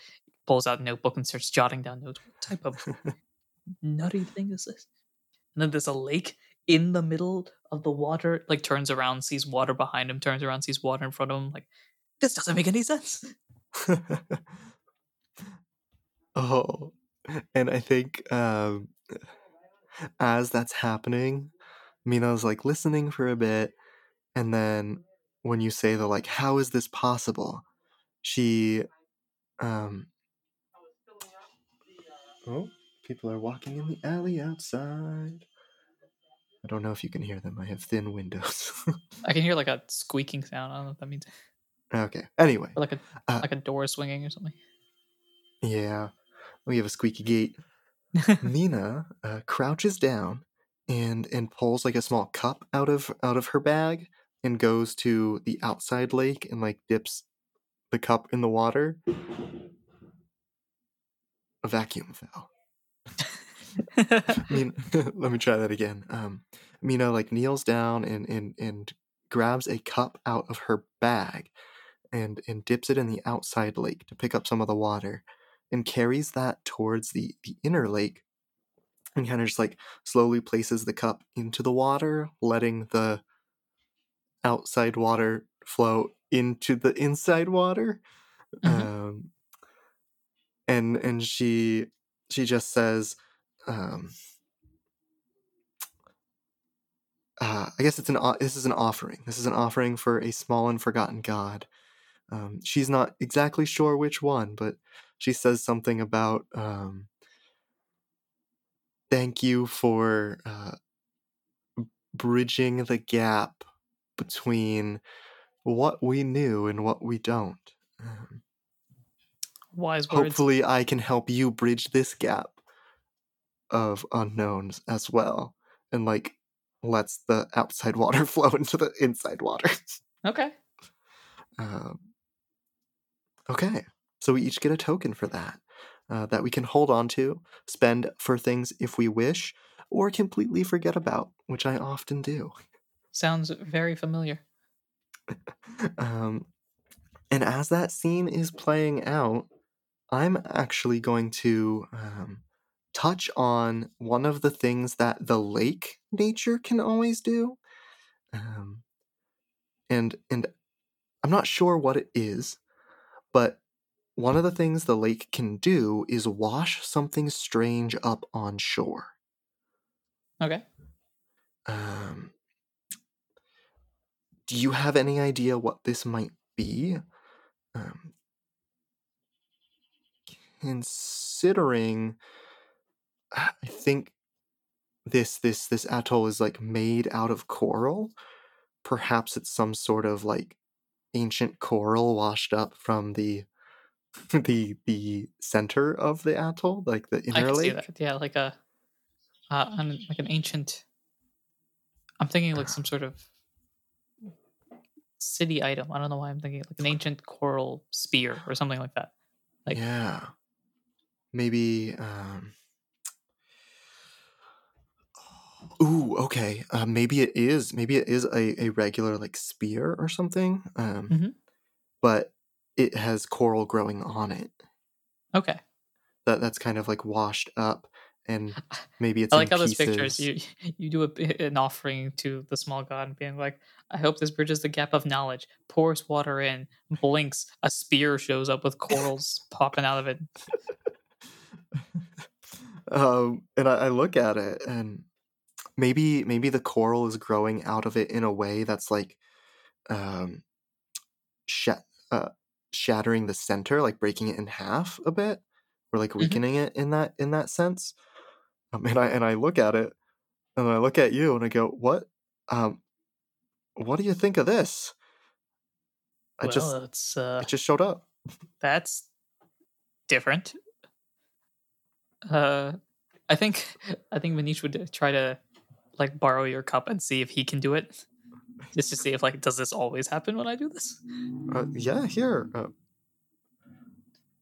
pulls out a notebook and starts jotting down notes. What type of nutty thing is this? And then there's a lake in the middle of the water like turns around sees water behind him turns around sees water in front of him like this doesn't make any sense. Oh and i think um as that's happening Meena's like listening for a bit and then when you say the like how is this possible? she um oh people are walking in the alley outside i don't know if you can hear them i have thin windows i can hear like a squeaking sound i don't know what that means Okay. Anyway, or like a Uh, like a door swinging or something. yeah, we have a squeaky gate. Meena uh, crouches down and and pulls like a small cup out of out of her bag and goes to the outside lake and like dips the cup in the water. A vacuum fell. I mean, let me try that again. Um, Meena like kneels down and and and grabs a cup out of her bag and and dips it in the outside lake to pick up some of the water and carries that towards the the inner lake and kind of just like slowly places the cup into the water letting the outside water flow into the inside water Mhm. um and and she she just says um uh, I guess it's an this is an offering. This is an offering for a small and forgotten god. Um, she's not exactly sure which one, but she says something about um, thank you for uh, bridging the gap between what we knew and what we don't. Um, Wise words. hopefully, I can help you bridge this gap of unknowns as well, and like lets the outside water flow into the inside water. Okay. Um, okay, so we each get a token for that uh, that we can hold on to, spend for things if we wish, or completely forget about, which I often do. Sounds very familiar. Um, and as that scene is playing out, I'm actually going to um, touch on one of the things that the lake nature can always do. Um, and and I'm not sure what it is, but one of the things the lake can do is wash something strange up on shore. Okay. Um, do you have any idea what this might be? Um, considering, I think this this this atoll is like made out of coral. Perhaps it's some sort of like ancient coral washed up from the the the center of the atoll, like the inner lake. Yeah, like a uh, an, like an ancient. I'm thinking like some sort of city item. I don't know why I'm thinking like an ancient coral spear or something like that. Like- yeah, maybe. Um, ooh, okay. Uh, maybe it is. Maybe it is a, a regular like spear or something. Um, Mhm. but it has coral growing on it. Okay. That that's kind of like washed up, and maybe it's. I like how those pictures you you do a, an offering to the small god and being like, I hope this bridges the gap of knowledge. Pours water in, blinks, a spear shows up with corals popping out of it. um, and I, I look at it, and maybe maybe the coral is growing out of it in a way that's like, um, shat uh, shattering the center, like breaking it in half a bit, or like weakening it in that in that sense. Um, and I and I look at it, and I look at you, and I go, "What? Um, what do you think of this?" I well, just it's uh, it just showed up. that's different. Uh, I think I think Manish would try to like borrow your cup and see if he can do it, just to see if like does this always happen when I do this? Uh, yeah, here. Uh,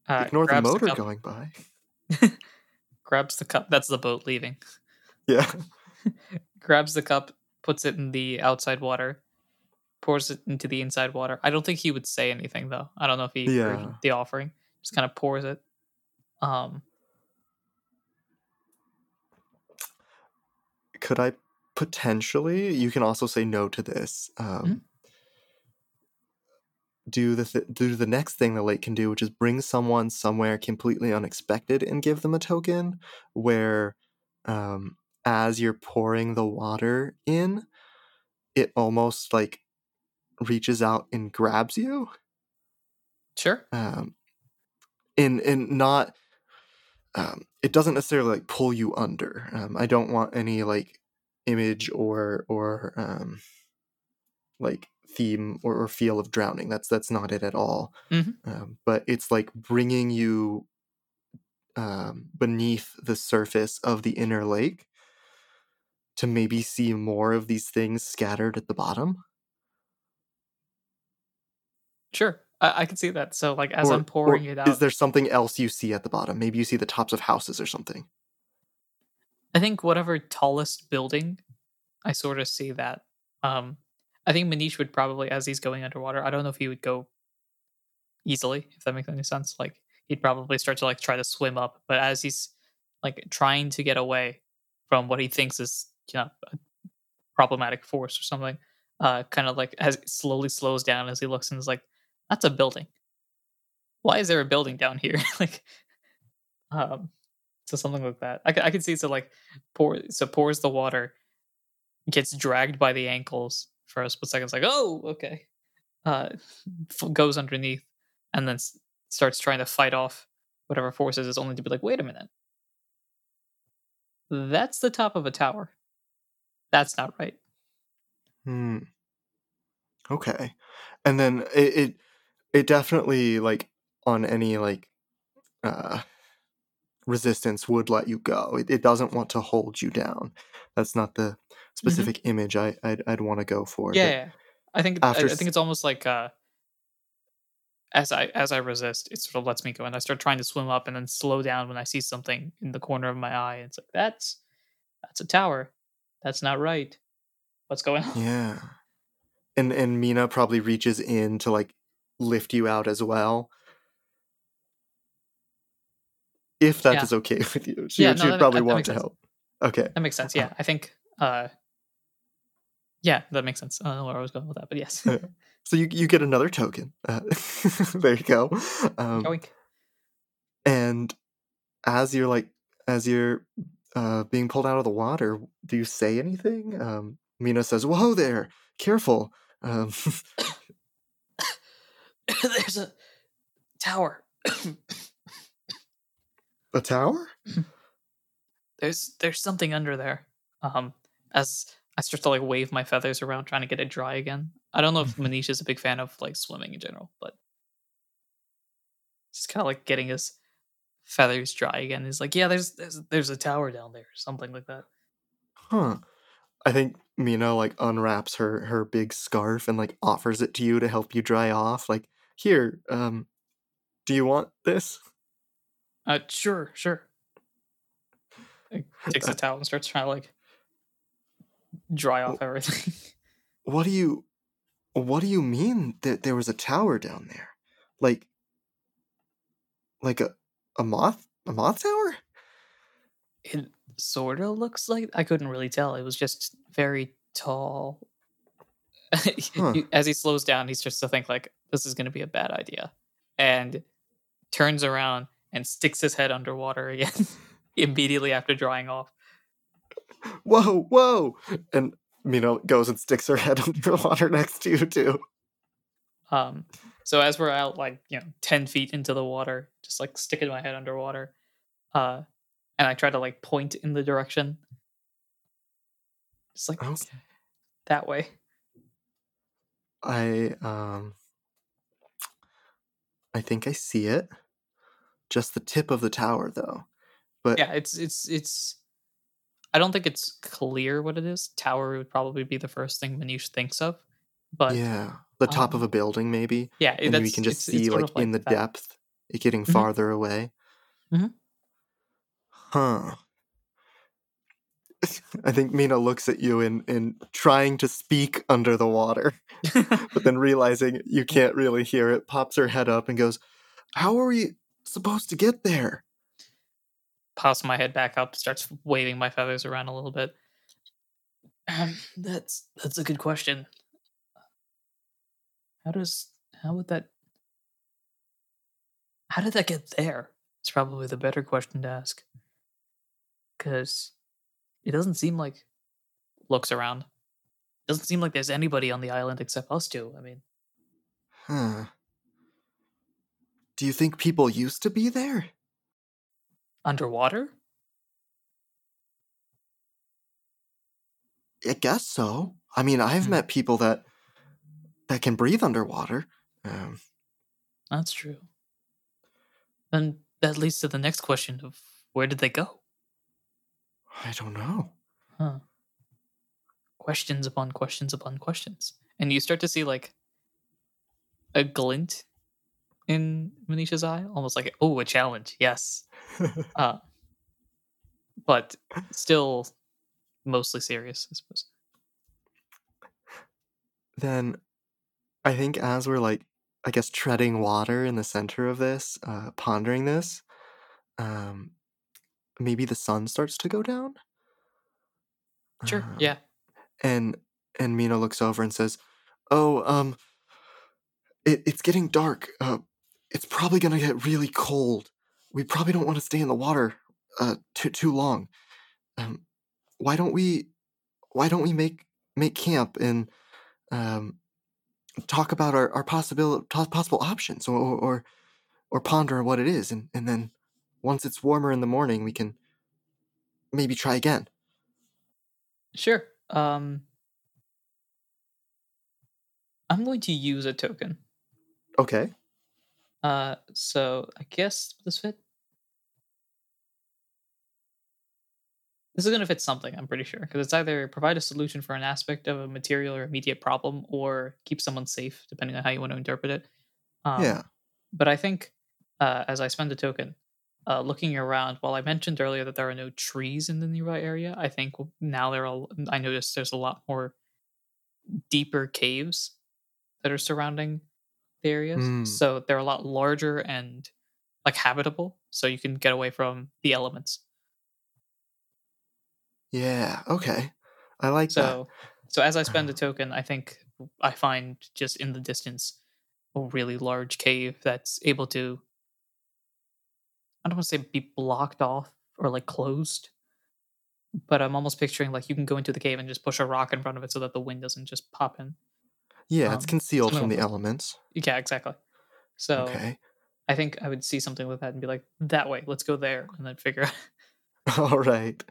Uh, ignore the motor cup, going by. grabs the cup. That's the boat leaving. Yeah. grabs the cup, puts it in the outside water, pours it into the inside water. I don't think he would say anything though. I don't know if he heard Yeah. the offering. Just kind of pours it. Um, could I potentially? You can also say no to this. Um, Do the th- do the next thing the lake can do, which is bring someone somewhere completely unexpected and give them a token. Where, um, as you're pouring the water in, it almost like reaches out and grabs you. sure. Um, and and not. Um, it doesn't necessarily like pull you under. Um, I don't want any like image or or um, like theme or, or feel of drowning. That's that's not it at all. Mhm. Um, but it's like bringing you um, beneath the surface of the inner lake to maybe see more of these things scattered at the bottom. Sure, I, I can see that. So like as Or- I'm pouring it out, Is there something else you see at the bottom? Maybe you see the tops of houses or something. I think whatever tallest building, I sort of see that. Um, I think Manish would probably, as he's going underwater, I don't know if he would go easily, if that makes any sense. Like he'd probably start to like try to swim up, but as he's like trying to get away from what he thinks is, you know, a problematic force or something, uh, kind of like as slowly slows down as he looks and is like, "That's a building. Why is there a building down here?" like, um, so something like that. I can see so like pour so pours the water, gets dragged by the ankles for a split second. It's like, oh, okay. Uh, goes underneath and then s- starts trying to fight off whatever forces is only to be like, wait a minute. That's the top of a tower. That's not right. Hmm. Okay. And then it, it it definitely like on any like uh resistance would let you go. It, it doesn't want to hold you down. That's not the specific image I I'd, I'd want to go for. Yeah, yeah. I think I, after I s- think it's almost like uh as I as I resist, it sort of lets me go, and I start trying to swim up, and then slow down when I see something in the corner of my eye. It's like that's that's a tower. That's not right. What's going on? Yeah. And and Meena probably reaches in to like lift you out as well. If that is Yeah. okay with you. She, Yeah, no, she that would probably that want makes to sense. help. Okay. That makes sense. Yeah, I think. uh Yeah, that makes sense. I don't know where I was going with that, but yes. So you you get another token. Uh, there you go. Um, Yoink. and as you're like as you're uh, being pulled out of the water, do you say anything? Um, Meena says, "Whoa there, careful." Um, There's a tower. a tower? there's there's something under there. Um, as I start to like wave my feathers around, trying to get it dry again. I don't know if Manish is a big fan of like swimming in general, but just kind of like getting his feathers dry again. He's like, yeah, there's there's there's a tower down there, something like that. Huh. I think Meena like unwraps her her big scarf and like offers it to you to help you dry off. Like, here, um, do you want this? Uh, sure, sure. Like, takes a towel and starts trying to like dry off everything. What do you what do you mean that there was a tower down there? Like like a a moth a moth tower? it sort of looks like I couldn't really tell. It was just very tall. Huh. As he slows down, he starts to think like this is going to be a bad idea, and turns around and sticks his head underwater again immediately after drying off. Whoa, whoa. And Meena goes and sticks her head under the water next to you too. Um, so as we're out like you know ten feet into the water, just like sticking my head underwater, uh, and I try to like point in the direction, just like Okay. that way. I um I think I see it. Just the tip of the tower though. But yeah it's it's it's i don't think it's clear what it is tower would probably be the first thing manish thinks of but yeah, the top of um, a building maybe. yeah and we can just it's- it's see sort like, of in the that. depth it getting Mhm. farther away. Mhm. Huh. I think Meena looks at you in in trying to speak under the water, but then realizing you can't really hear it, pops her head up and goes, "How are we supposed to get there?" pops my head back up starts waving my feathers around a little bit. Um, that's that's a good question. How does how would that how did that get there? It's probably the better question to ask. Because it doesn't seem like looks around. Doesn't seem like there's anybody on the island except us two i mean. Huh. Do you think people used to be there? underwater I guess so. I mean, I've Hmm. met people that that can breathe underwater. Um, That's true. And that leads to the next question of where did they go? I don't know. Huh. Questions upon questions upon questions. And you start to see like a glint in Manish's eye, almost like, oh, a challenge. Yes. Uh, but still mostly serious, I suppose. then I think as we're like, I guess, treading water in the center of this, uh, pondering this, um, maybe the sun starts to go down. Sure. Um, Yeah. and and Meena looks over and says, "Oh, um, it, it's getting dark. Uh, it's probably gonna get really cold. We probably don't want to stay in the water uh too too long. Um, why don't we why don't we make make camp and um talk about our our possible possible options or or or ponder what it is and and then once it's warmer in the morning we can maybe try again." Sure. Um, I'm going to use a token. Okay. Uh, so I guess this fit. This is going to fit something, I'm pretty sure, because it's either provide a solution for an aspect of a material or immediate problem, or keep someone safe, depending on how you want to interpret it. Um, yeah. But I think uh, as I spend a token, uh, looking around, while I mentioned earlier that there are no trees in the nearby area, I think now there are. I noticed there's a lot more deeper caves that are surrounding the areas, Mm. so they're a lot larger and like habitable, so you can get away from the elements. Yeah. Okay. I like that. So, so as I spend a token, I think I find just in the distance a really large cave that's able to. I don't want to say be blocked off or like closed, but I'm almost picturing like you can go into the cave and just push a rock in front of it so that the wind doesn't just pop in. Yeah, it's um, concealed something from the elements. Yeah, exactly. So Okay. I think I would see something like that and be like, that way, let's go there, and then figure out. All right.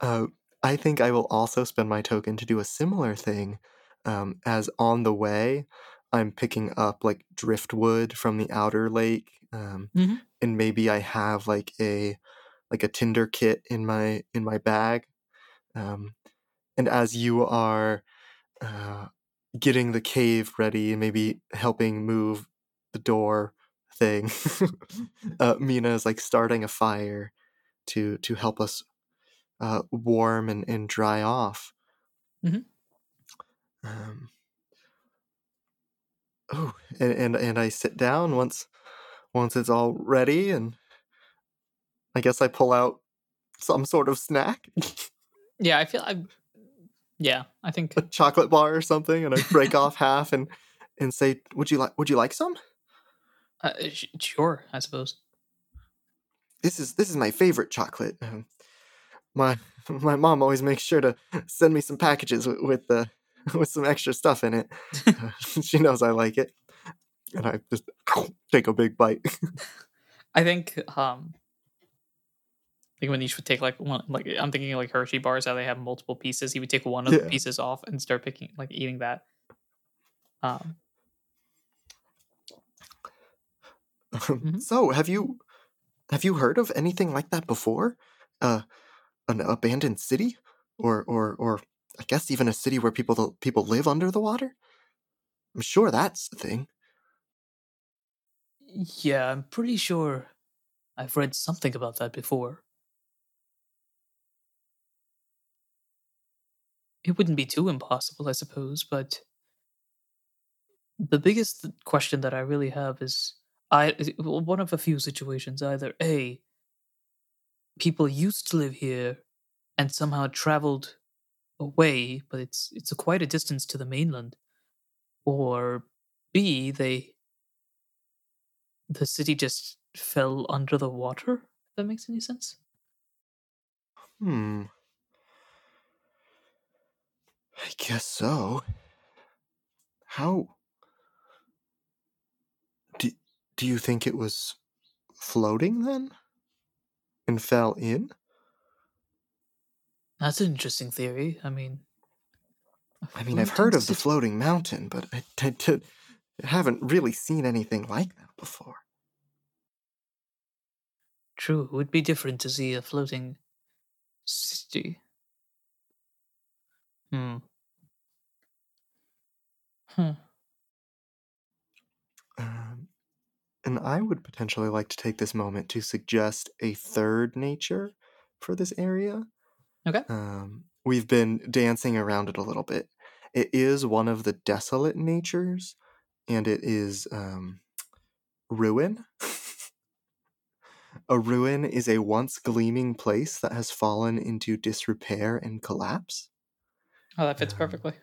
Uh, I think I will also spend my token to do a similar thing. Um, as on the way, I'm picking up like driftwood from the outer lake, um, Mhm. and maybe I have like a like a tinder kit in my in my bag. Um, and as you are uh, getting the cave ready, maybe helping move the door thing, uh, Meena is like starting a fire to to help us uh, warm and, and dry off. Mm-hmm. Um, oh, and, and and I sit down once once it's all ready, and I guess I pull out some sort of snack, yeah, I feel I. Yeah, I think a chocolate bar or something, and I break off half and and say, "Would you like Would you like some? uh, sh- sure. I suppose. This is this is my favorite chocolate. Um, my my mom always makes sure to send me some packages with, with the with some extra stuff in it. Uh, she knows I like it, and I just take a big bite. I think um like when each would take like one like I'm thinking like Hershey bars how they have multiple pieces. He would take one of the pieces off and start picking like eating that. Um Mhm. So, have you have you heard of anything like that before? Uh, an abandoned city, or or or I guess even a city where people people live under the water. I'm sure that's a thing. yeah, I'm pretty sure I've read something about that before. It wouldn't be too impossible, I suppose, but the biggest question that I really have is I one of a few situations either A people used to live here and somehow traveled away, but it's it's a quite a distance to the mainland. Or B they the city just fell under the water, if that makes any sense. Hmm. I guess so. How do do you think it was floating then? And fell in? That's an interesting theory. I mean, I mean, I've heard of the floating mountain, but I, I, I haven't really seen anything like that before. True, it would be different to see a floating city. Hmm. Huh. Um, and I would potentially like to take this moment to suggest a third nature for this area. Okay. Um, we've been dancing around it a little bit. It is one of the desolate natures, and it is um, ruin. a ruin is a once gleaming place that has fallen into disrepair and collapse. Oh, that fits Um, perfectly.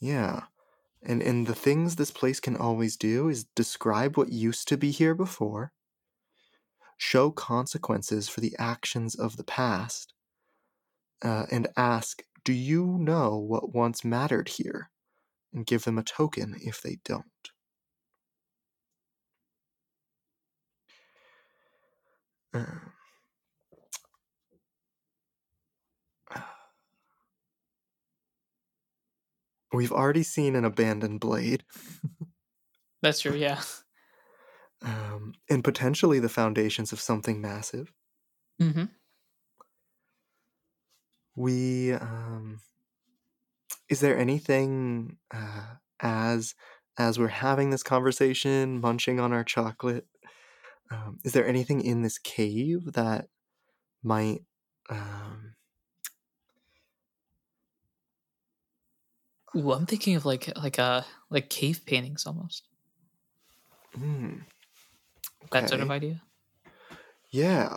Yeah. And and the things this place can always do is describe what used to be here before, show consequences for the actions of the past, uh, and ask, "Do you know what once mattered here?" and give them a token if they don't. Uh, We've already seen an abandoned blade, That's true, yeah. um, and potentially the foundations of something massive. Mm-hmm. we um is there anything uh as as we're having this conversation munching on our chocolate um, is there anything in this cave that might um Ooh, I'm thinking of like like uh like cave paintings almost. hmm, That sort of idea. yeah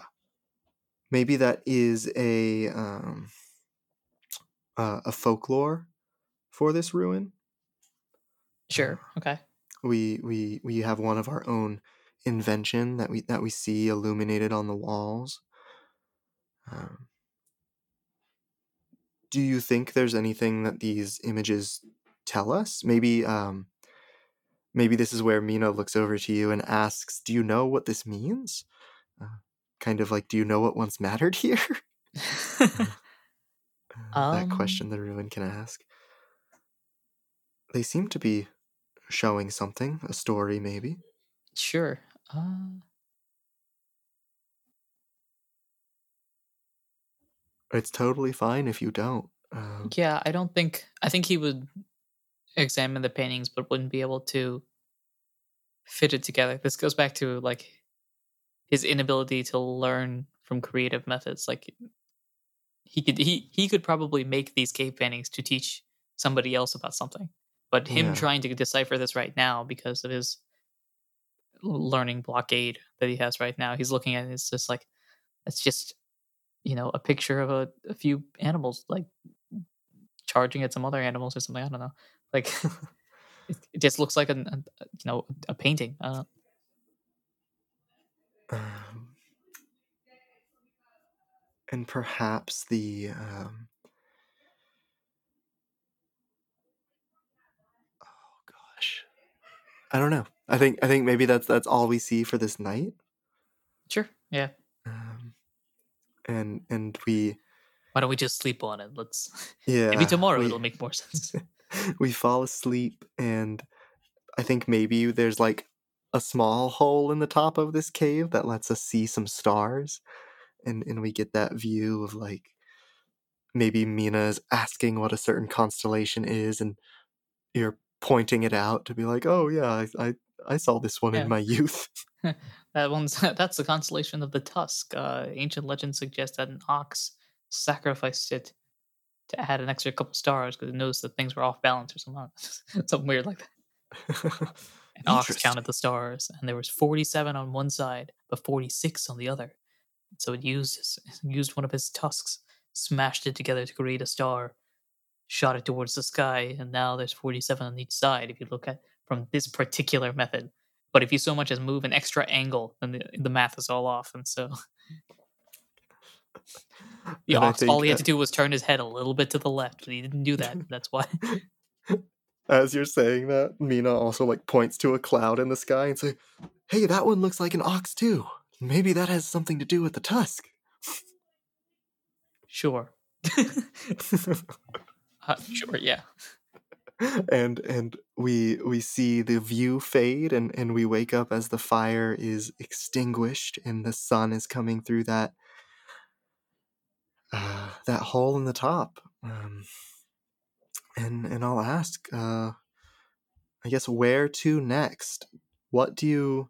maybe that is a um uh, a folklore for this ruin Sure. Okay. we we we have one of our own invention that we that we see illuminated on the walls um, do you think there's anything that these images tell us? Maybe um maybe this is where Meena looks over to you and asks do you know what this means? Uh, kind of like do you know what once mattered here? Uh, that Um, question the ruin can ask. They seem to be showing something a story maybe. Sure. Uh, it's totally fine if you don't um, yeah, I don't think I think he would examine the paintings but wouldn't be able to fit it together. This goes back to like his inability to learn from creative methods. Like he could he he could probably make these cave paintings to teach somebody else about something. But him Yeah. trying to decipher this right now because of his learning blockade that he has right now, he's looking at it, it's just like it's just you know a picture of a, a few animals like charging at some other animals or something. I don't know. Like it, it just looks like an a, you know a painting. Uh, Um, and perhaps the um, oh gosh, I don't know. I think I think maybe that's that's all we see for this night. sure, yeah. Um, and and we Why don't we just sleep on it? Let's yeah maybe tomorrow we, it'll make more sense. we fall asleep and I think maybe there's like a small hole in the top of this cave that lets us see some stars and and we get that view of like maybe Meena is asking what a certain constellation is and you're pointing it out to be like oh yeah I I, I saw this one Yeah. in my youth That one's that's the constellation of the Tusk. Uh, ancient legends suggest that an ox sacrificed it to add an extra couple stars because it noticed that things were off balance or something, something weird like that. An ox counted the stars, and there was forty-seven on one side, but forty-six on the other. So it used his, used one of his tusks, smashed it together to create a star, shot it towards the sky, and now there's forty-seven on each side. If you look at from this particular method, but if you so much as move an extra angle, then the, the math is all off, and so the ox all he had to do was turn his head a little bit to the left, but he didn't do that. That's why. as you're saying that Meena also like points to a cloud in the sky and say hey that one looks like an ox too maybe that has something to do with the tusk Sure. Uh, sure, yeah. and and we we see the view fade and and we wake up as the fire is extinguished and the sun is coming through that uh, that hole in the top um, and and I'll ask uh, I guess where to next? What do you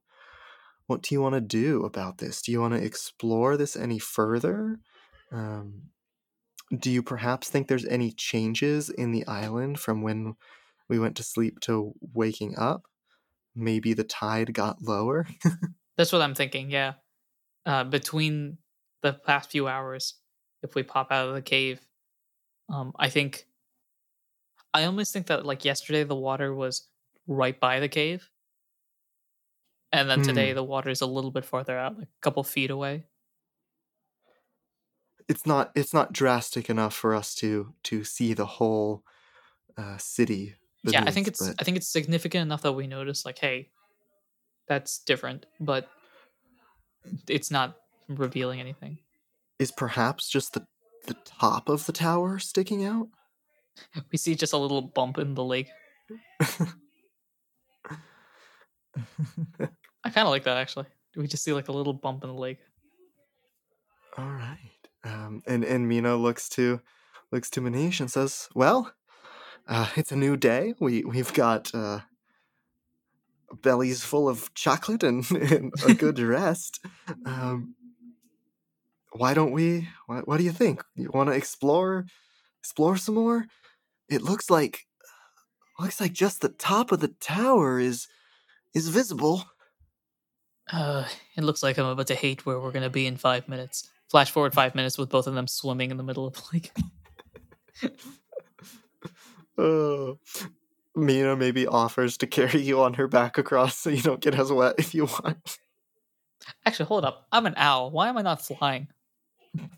what do you want to do about this? Do you want to explore this any further? Um, do you perhaps think there's any changes in the island from when we went to sleep to waking up? Maybe the tide got lower? That's what I'm thinking, yeah. Uh, between the past few hours, if we pop out of the cave, um, I think. I almost think that, like, yesterday the water was right by the cave. And then today Hmm. the water is a little bit farther out, like a couple feet away. It's not it's not drastic enough for us to to see the whole uh, city. yeah, I think it's but I think it's significant enough that we notice like, hey, that's different, but it's not revealing anything. is perhaps just the the top of the tower sticking out? We see just a little bump in the lake. I kind of like that actually. We just see like a little bump in the lake. All right. Um, and and Meena looks to looks to Manish and says, "Well, uh, it's a new day. We we've got uh, bellies full of chocolate and, and a good rest. Um, why don't we? What, what do you think? You want to explore explore some more? It looks like looks like just the top of the tower is is visible. Uh, it looks like I'm about to hate where we're gonna be in five minutes. Flash forward five minutes with both of them swimming in the middle of like. Uh, Meena maybe offers to carry you on her back across so you don't get as wet if you want. Actually, hold up. I'm an owl. Why am I not flying? I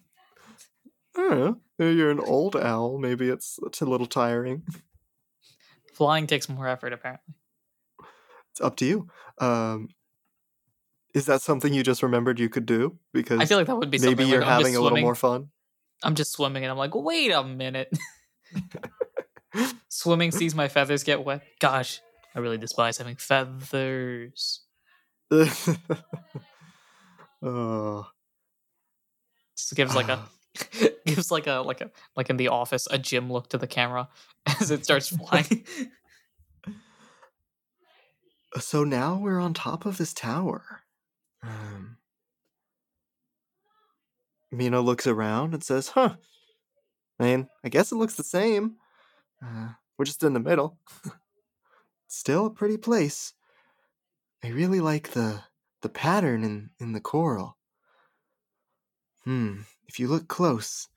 don't know. Maybe You're an old owl. Maybe it's, it's a little tiring. Flying takes more effort, apparently. It's up to you. Um, is that something you just remembered you could do? Because I feel like that would be maybe you're like, having a little more fun. I'm just swimming, and I'm like, wait a minute. Swimming sees my feathers get wet. Gosh, I really despise having feathers. oh, Just gives like a gives like a like a like in the office a Jim look to the camera as it starts flying. so now we're on top of this tower. Um, Meena looks around and says, "Huh. I mean, I guess it looks the same. Uh, we're just in the middle. Still a pretty place. I really like the the pattern in in the coral. Hmm. If you look close,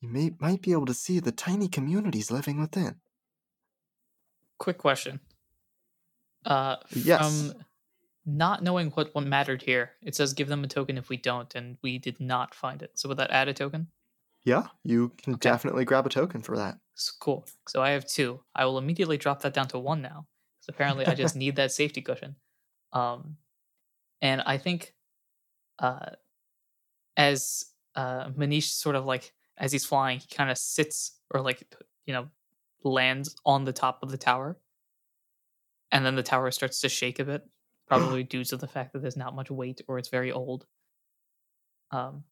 you may might be able to see the tiny communities living within. Quick question. Uh, Yes. From not knowing what what mattered here, it says give them a token if we don't, and we did not find it. So would that add a token? Yeah, you can Okay. definitely grab a token for that. S- Cool. So I have two. I will immediately drop that down to one now. Because apparently I just need that safety cushion. Um, and I think uh, as uh, Manish sort of like as he's flying, he kind of sits or like you know lands on the top of the tower, and then the tower starts to shake a bit, probably due to the fact that there's not much weight or it's very old. Um,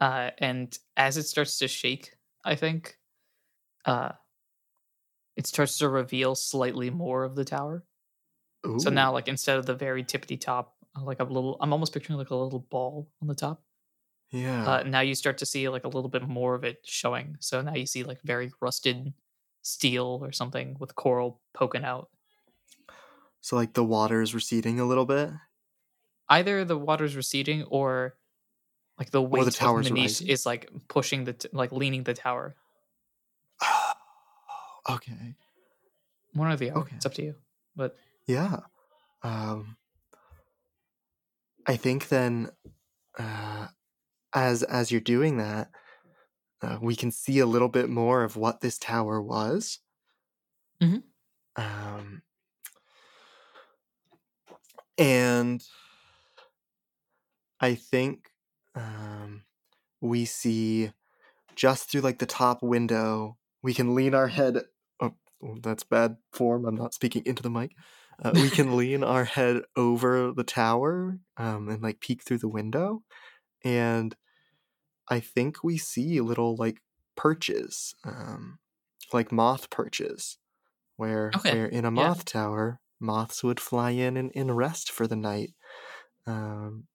uh, and as it starts to shake, I think, uh, it starts to reveal slightly more of the tower. So now, like instead of the very tippity top, uh, like a little, I'm almost picturing like a little ball on the top. yeah. Uh, now you start to see like a little bit more of it showing. So now you see like very rusted steel or something with coral poking out. So like the water is receding a little bit. Either the water's receding or like the weight of tower's Manish rising. is like pushing the t- like leaning the tower. okay. One or the other. Okay. It's up to you. But Yeah. Um I think then uh as as you're doing that uh, we can see a little bit more of what this tower was. Mhm. Um and I think um we see just through like the top window. We can lean our head. Oh, oh, that's bad form. I'm not speaking into the mic. Uh, we can lean our head over the tower um, and like peek through the window, and I think we see little like perches, um, like moth perches, where Okay, where in a yeah. moth tower, moths would fly in and, and rest for the night. Um,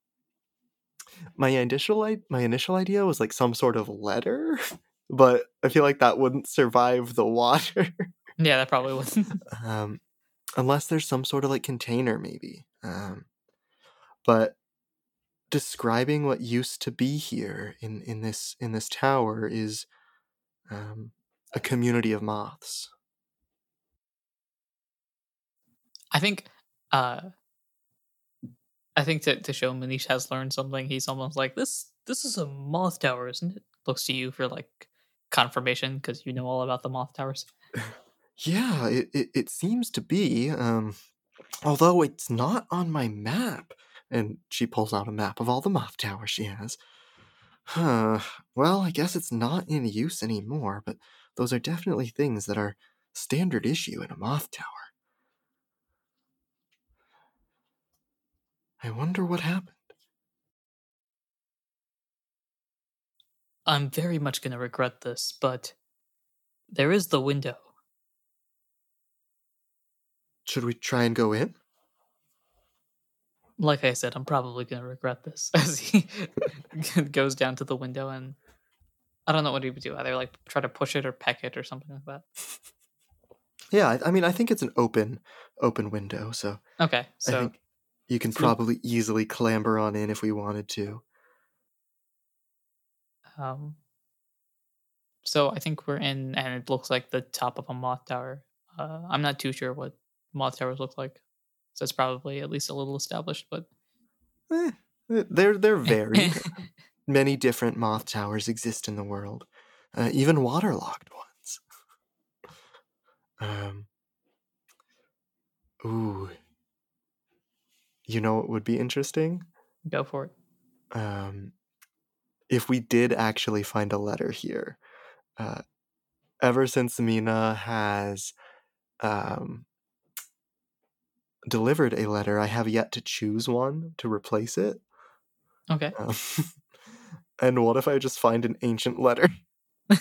my initial i- my initial idea was like some sort of letter, but I feel like that wouldn't survive the water. Yeah, that probably was. um, unless there's some sort of like container, maybe. Um, but describing what used to be here in in this in this tower is um, a community of moths. I think uh I think to, to show Manish has learned something, he's almost like this this is a moth tower, isn't it? Looks to you for like confirmation because you know all about the moth towers. Yeah, it, it, it seems to be. Um, although it's not on my map. And she pulls out a map of all the moth towers she has. Huh. Well, I guess it's not in use anymore, but those are definitely things that are standard issue in a moth tower. I wonder what happened. I'm very much gonna regret this, but there is the window. Should we try and go in? Like I said, I'm probably gonna regret this as he goes down to the window and I don't know what he would do. Either like try to push it or peck it or something like that. Yeah, I, I mean, I think it's an open, open window, so Okay, I so think you can probably easily clamber on in if we wanted to. Um, so I think we're in, and it looks like the top of a moth tower. Uh, I'm not too sure what moth towers look like, so it's probably at least a little established. But Eh, they're they're varied. Many different moth towers exist in the world, uh, even waterlogged ones. Um. Ooh. You know what would be interesting? go for it. Um, if we did actually find a letter here, uh, ever since Meena has um, delivered a letter, I have yet to choose one to replace it. Okay. Um, and what if I just find an ancient letter that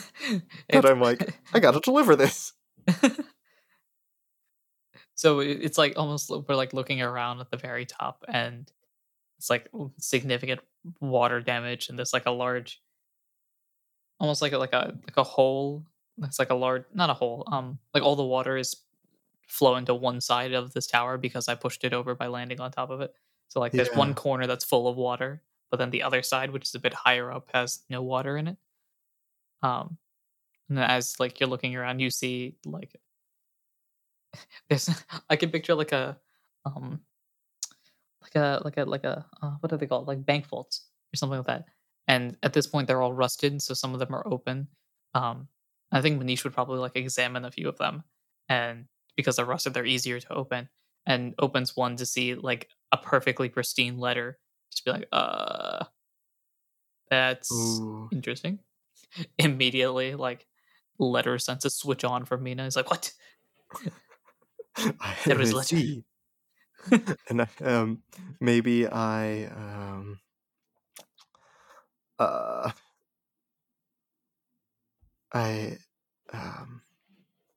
It's- I'm like, I gotta deliver this? So it's like almost we're like looking around at the very top, and it's like significant water damage, and there's like a large, almost like a, like a like a hole. It's like a large, not a hole. Um, like all the water is flowing to one side of this tower because I pushed it over by landing on top of it. So like there's Yeah. one corner that's full of water, but then the other side, which is a bit higher up, has no water in it. Um, and then as like you're looking around, you see like there's I can picture like a um like a like a like a uh, what are they called like bank vaults or something like that. And at this point, they're all rusted, so some of them are open. Um, I think Manish would probably like examine a few of them, and because they're rusted, they're easier to open. And opens one to see like a perfectly pristine letter. Just be like, uh, that's Ooh. interesting. Immediately, like letter senses switch on for Meena. He's like, what? There was letter. see. and I, um, maybe I um, uh, I um,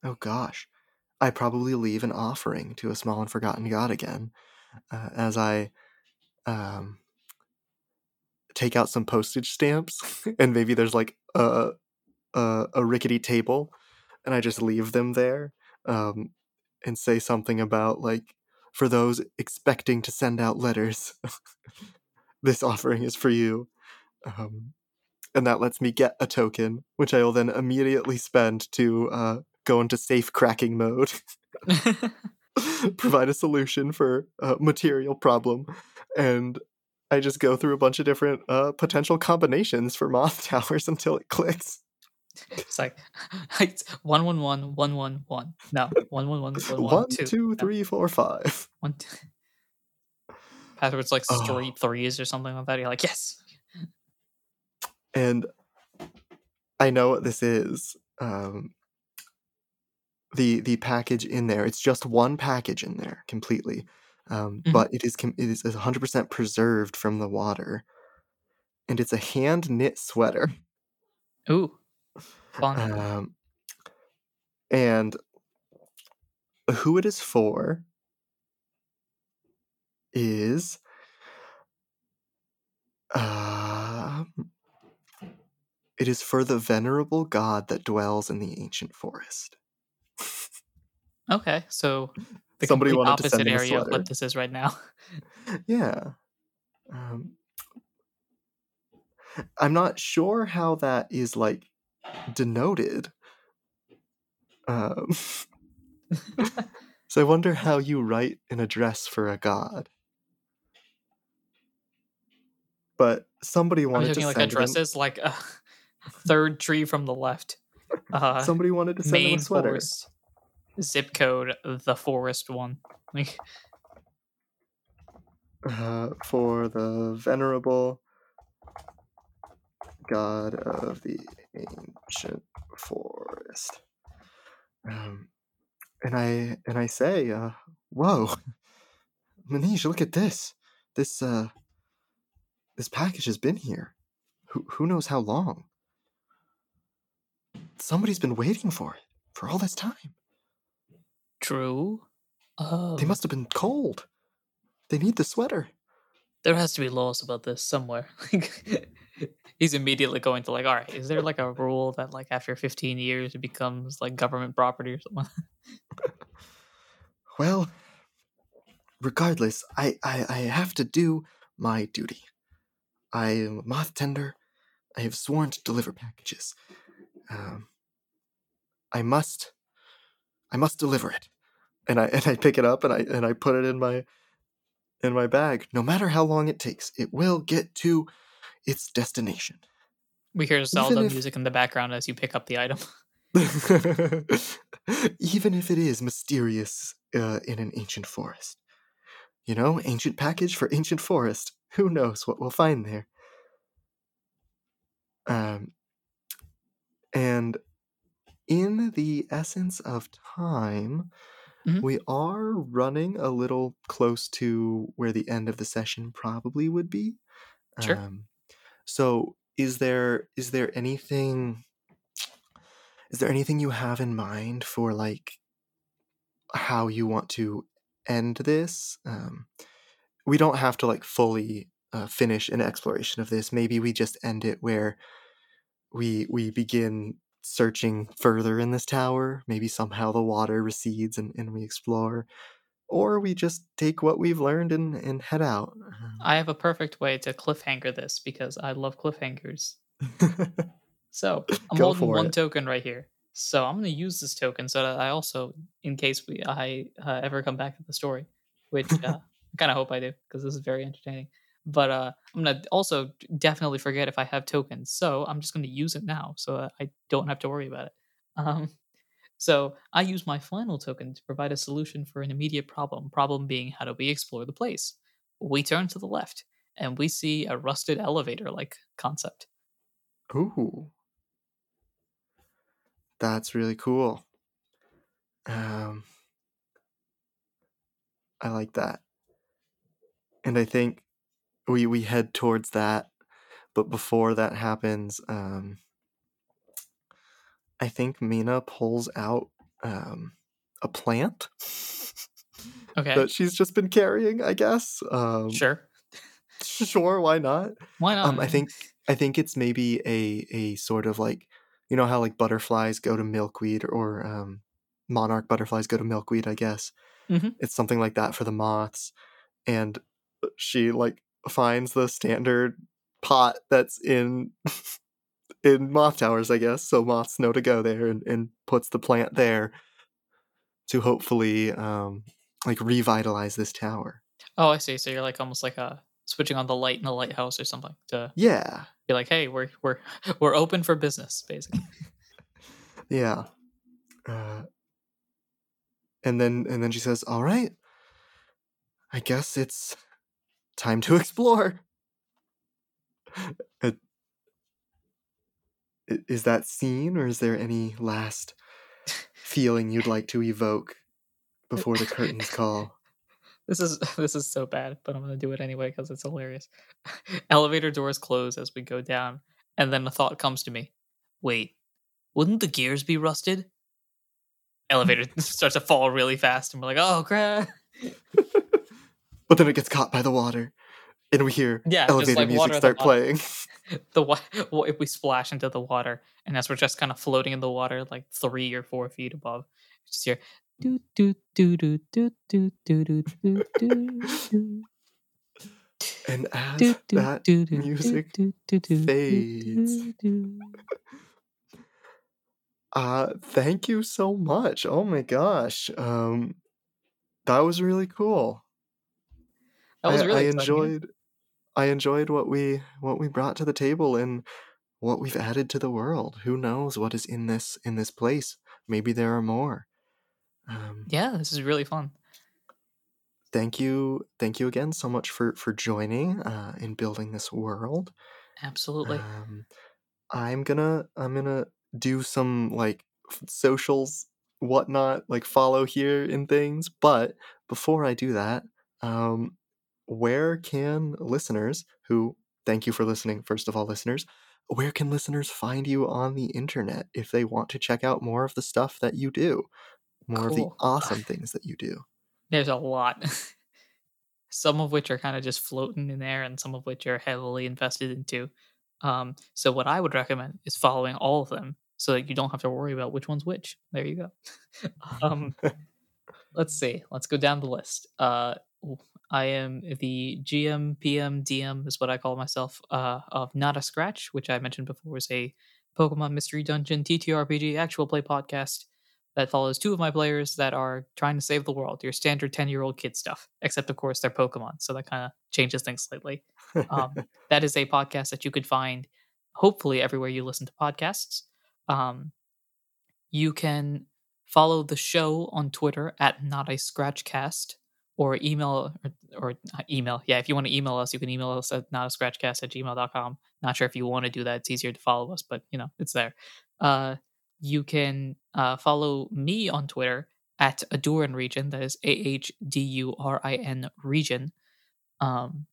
oh gosh, I probably leave an offering to a small and forgotten god again, uh, as I um take out some postage stamps, and maybe there's like a a, a rickety table, and I just leave them there, um, and say something about like for those expecting to send out letters, this offering is for you. Um, and that lets me get a token, which I will then immediately spend to uh, go into safe cracking mode, provide a solution for a material problem, and I just go through a bunch of different uh, potential combinations for moth towers until it clicks. it's like one one one one one one. No, one one one one One, two. two, No, three, four, five. one, two. Password's like Oh. straight threes or something like that. You're like, yes. And I know what this is. Um, the the package in there. It's just one package in there completely, um, Mhm. but it is it is 100% preserved from the water, and it's a hand knit sweater. Ooh, fun. Um, and who it is for is uh, it is for the venerable god that dwells in the ancient forest. okay, so the Somebody complete wanted to send opposite area of what this is right now. Yeah. Um, I'm not sure how that is like denoted. Um, so I wonder how you write an address for a god. But somebody wanted to talking like send him, like a third tree from the left, uh, somebody wanted to send him a sweater. forest, zip code the forest one. Like, uh, for the venerable god of the ancient forest. Um, and I and I say, uh, "Whoa, Manish, look at this! This uh, this package has been here. Who who knows how long? Somebody's been waiting for it for all this time. true. Oh, They must have been cold. They need the sweater." there has to be laws about this somewhere. He's immediately going to like, all right, is there like a rule that like after 15 years it becomes like government property or something? Well, regardless, I, I, I have to do my duty. I am a moth tender. I have sworn to deliver packages. Um, I must, I must deliver it. And I and I pick it up and I and I put it in my in my bag. No matter how long it takes, it will get to its destination. We hear Zelda if- music in the background as you pick up the item. Even if it is mysterious uh, in an ancient forest. You know, ancient package for ancient forest. Who knows what we'll find there? Um, and in the essence of time, Mhm. we are running a little close to where the end of the session probably would be. Sure. Um, so, is there is there anything is there anything you have in mind for like how you want to end this? Um, we don't have to like fully uh, finish an exploration of this. Maybe we just end it where we we begin searching further in this tower. Maybe somehow the water recedes and, and we explore, or we just take what we've learned and and head out. I have a perfect way to cliffhanger this because I love cliffhangers. So I'm Go holding one it. token right here. So I'm going to use this token so that I also, in case we I uh, ever come back to the story, which uh, I kind of hope I do because this is very entertaining. But uh, I'm gonna also definitely forget if I have tokens, so I'm just gonna use it now, so that I don't have to worry about it. Um, so I use my final token to provide a solution for an immediate problem. Problem being, how do we explore the place? We turn to the left, and we see a rusted elevator-like concept. Ooh. That's really cool. Um, I like that. And I think we we head towards that, but before that happens, um, I think Meena pulls out um, a plant Okay, that she's just been carrying. I guess. Um, sure. Sure. Why not? Why not? Um, I think I think it's maybe a a sort of like you know how like butterflies go to milkweed or um, monarch butterflies go to milkweed. I guess Mhm. it's something like that for the moths, and she like finds the standard pot that's in in moth towers. I guess so moths know to go there and, and puts the plant there to hopefully um, like revitalize this tower. Oh, I see. So you're like almost like a switching on the light in the lighthouse or something to Yeah, be like, hey, we're we're we're open for business, basically. Yeah. Uh, and then and then she says, "All right. I guess it's time to explore." It- is that scene, or is there any last feeling you'd like to evoke before the curtains call? This is this is so bad, but I'm gonna do it anyway because it's hilarious. Elevator doors close as we go down, and then a thought comes to me. Wait, wouldn't the gears be rusted? Elevator starts to fall really fast, and we're like, "Oh crap!" But then it gets caught by the water, and we hear Yeah, elevator like music the start playing. The wa- wa- if we splash into the water, and as we're just kind of floating in the water, like three or four feet above, just hear. And as Do, do, that do, do, do, music do, do, do, do, fades. do, do. Uh, thank you so much. Oh my gosh. Um, that was really cool. That was I, really I yeah. enjoyed I enjoyed what we what we brought to the table and what we've added to the world. Who knows what is in this in this place? Maybe there are more. Um, Yeah, this is really fun. thank you, thank you again so much for for joining uh, in building this world. Absolutely. Um, I'm gonna I'm gonna do some like f- socials whatnot like follow here and things. But before I do that, um, where can listeners who thank you for listening first of all listeners where can listeners find you on the internet if they want to check out more of the stuff that you do more of the awesome things that you do There's a lot. some of which are kind of just floating in there, and some of which are heavily invested into. Um, so what I would recommend is following all of them, so that you don't have to worry about which one's which. There you go. um, let's see. Let's go down the list. Uh, I am the GM, PM, DM is what I call myself. Uh, of Not a Scratch, which I mentioned before is a Pokemon Mystery Dungeon TTRPG actual play podcast that follows two of my players that are trying to save the world. Your standard ten year old kid stuff, except of course they're Pokemon, so that kind of changes things slightly. Um, that is a podcast that you could find hopefully everywhere you listen to podcasts. Um, you can follow the show on Twitter at not a scratchcast or email or, or email. Yeah, if you want to email us, you can email us at not a scratchcast at gmail.com. Not sure if you want to do that. It's easier to follow us, but you know, it's there. Uh, you can uh, follow me on Twitter at Ahdurin Region. That is A H D U R I N Region. Um,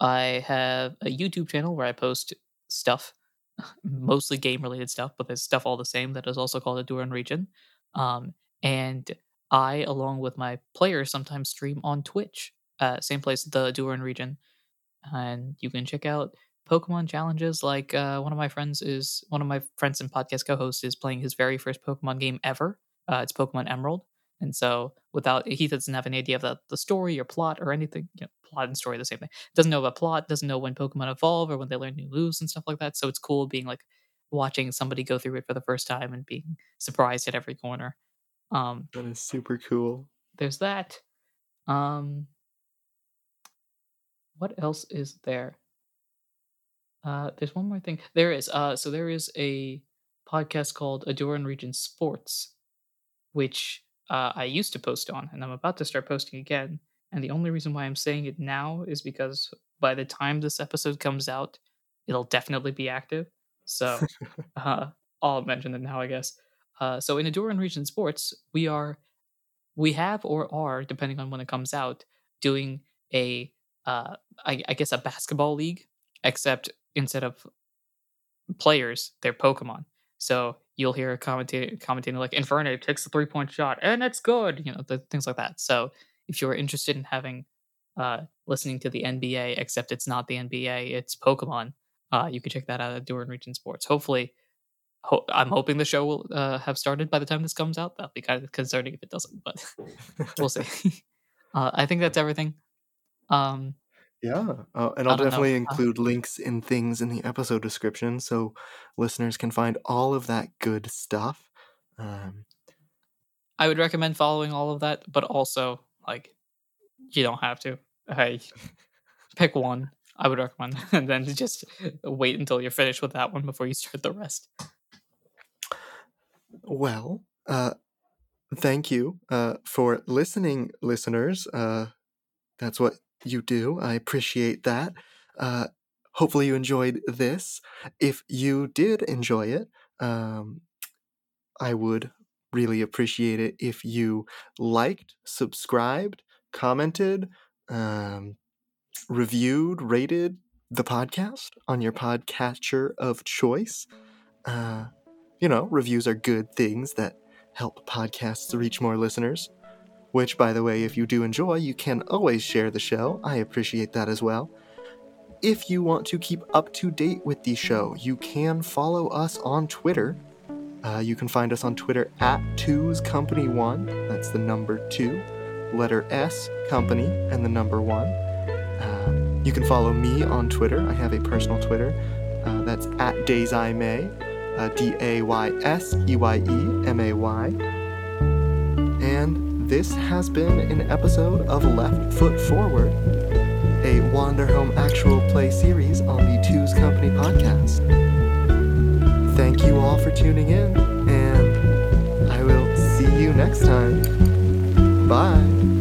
I have a YouTube channel where I post stuff, mostly game related stuff, but there's stuff all the same that is also called Ahdurin Region. Um, and I, along with my players, sometimes stream on Twitch, uh, same place, the Ahdurin Region. And you can check out Pokemon challenges. Like uh, one of my friends is one of my friends and podcast co-hosts is playing his very first Pokemon game ever. Uh, it's Pokemon Emerald, and so without he doesn't have any idea of the, the story or plot or anything. You know, plot and story the same thing. Doesn't know about plot. Doesn't know when Pokemon evolve or when they learn new moves and stuff like that. So it's cool being like watching somebody go through it for the first time and being surprised at every corner. Um, that is super cool there's that. Um, what else is there? Uh, there's one more thing. There is. Uh, so there is a podcast called Ahdurin Region Sports, which uh, I used to post on, and I'm about to start posting again. And the only reason why I'm saying it now is because by the time this episode comes out, it'll definitely be active. So uh, I'll mention it now, I guess. Uh, so in Ahdurin Region Sports, we are, we have or are, depending on when it comes out, doing a, uh, I, I guess a basketball league, except instead of players, they're Pokemon. So you'll hear a commentator commentating like Inferno takes the three point shot and it's good, you know, the, things like that. So if you're interested in having uh listening to the NBA, except it's not the NBA, it's Pokemon, uh, you can check that out at Duran Region Sports. Hopefully, ho- I'm hoping the show will uh, have started by the time this comes out. That'll be kind of concerning if it doesn't, but we'll see. uh, I think that's everything. Um, Yeah, uh, and I'll don't know, definitely uh include links and things in the episode description so listeners can find all of that good stuff. Um, I would recommend following all of that, but also like you don't have to. Hey, pick one. I would recommend, and then just wait until you're finished with that one before you start the rest. Well, uh, thank you uh, for listening, listeners. Uh, that's what you do. I appreciate that. Uh, hopefully you enjoyed this. If you did enjoy it, um, I would really appreciate it if you liked, subscribed, commented, um, reviewed, rated the podcast on your podcatcher of choice. Uh, you know, reviews are good things that help podcasts reach more listeners. Which, by the way, if you do enjoy, you can always share the show. I appreciate that as well. If you want to keep up to date with the show, you can follow us on Twitter. Uh, you can find us on Twitter at Two's Company One. That's the number two, letter S Company, and the number one. Uh, you can follow me on Twitter. I have a personal Twitter. Uh, that's at Dayseyemay, uh, D A Y S E Y E M A Y. And this has been an episode of Left Foot Forward, a Wanderhome actual play series on the Two's Company podcast. Thank you all for tuning in, and I will see you next time. Bye.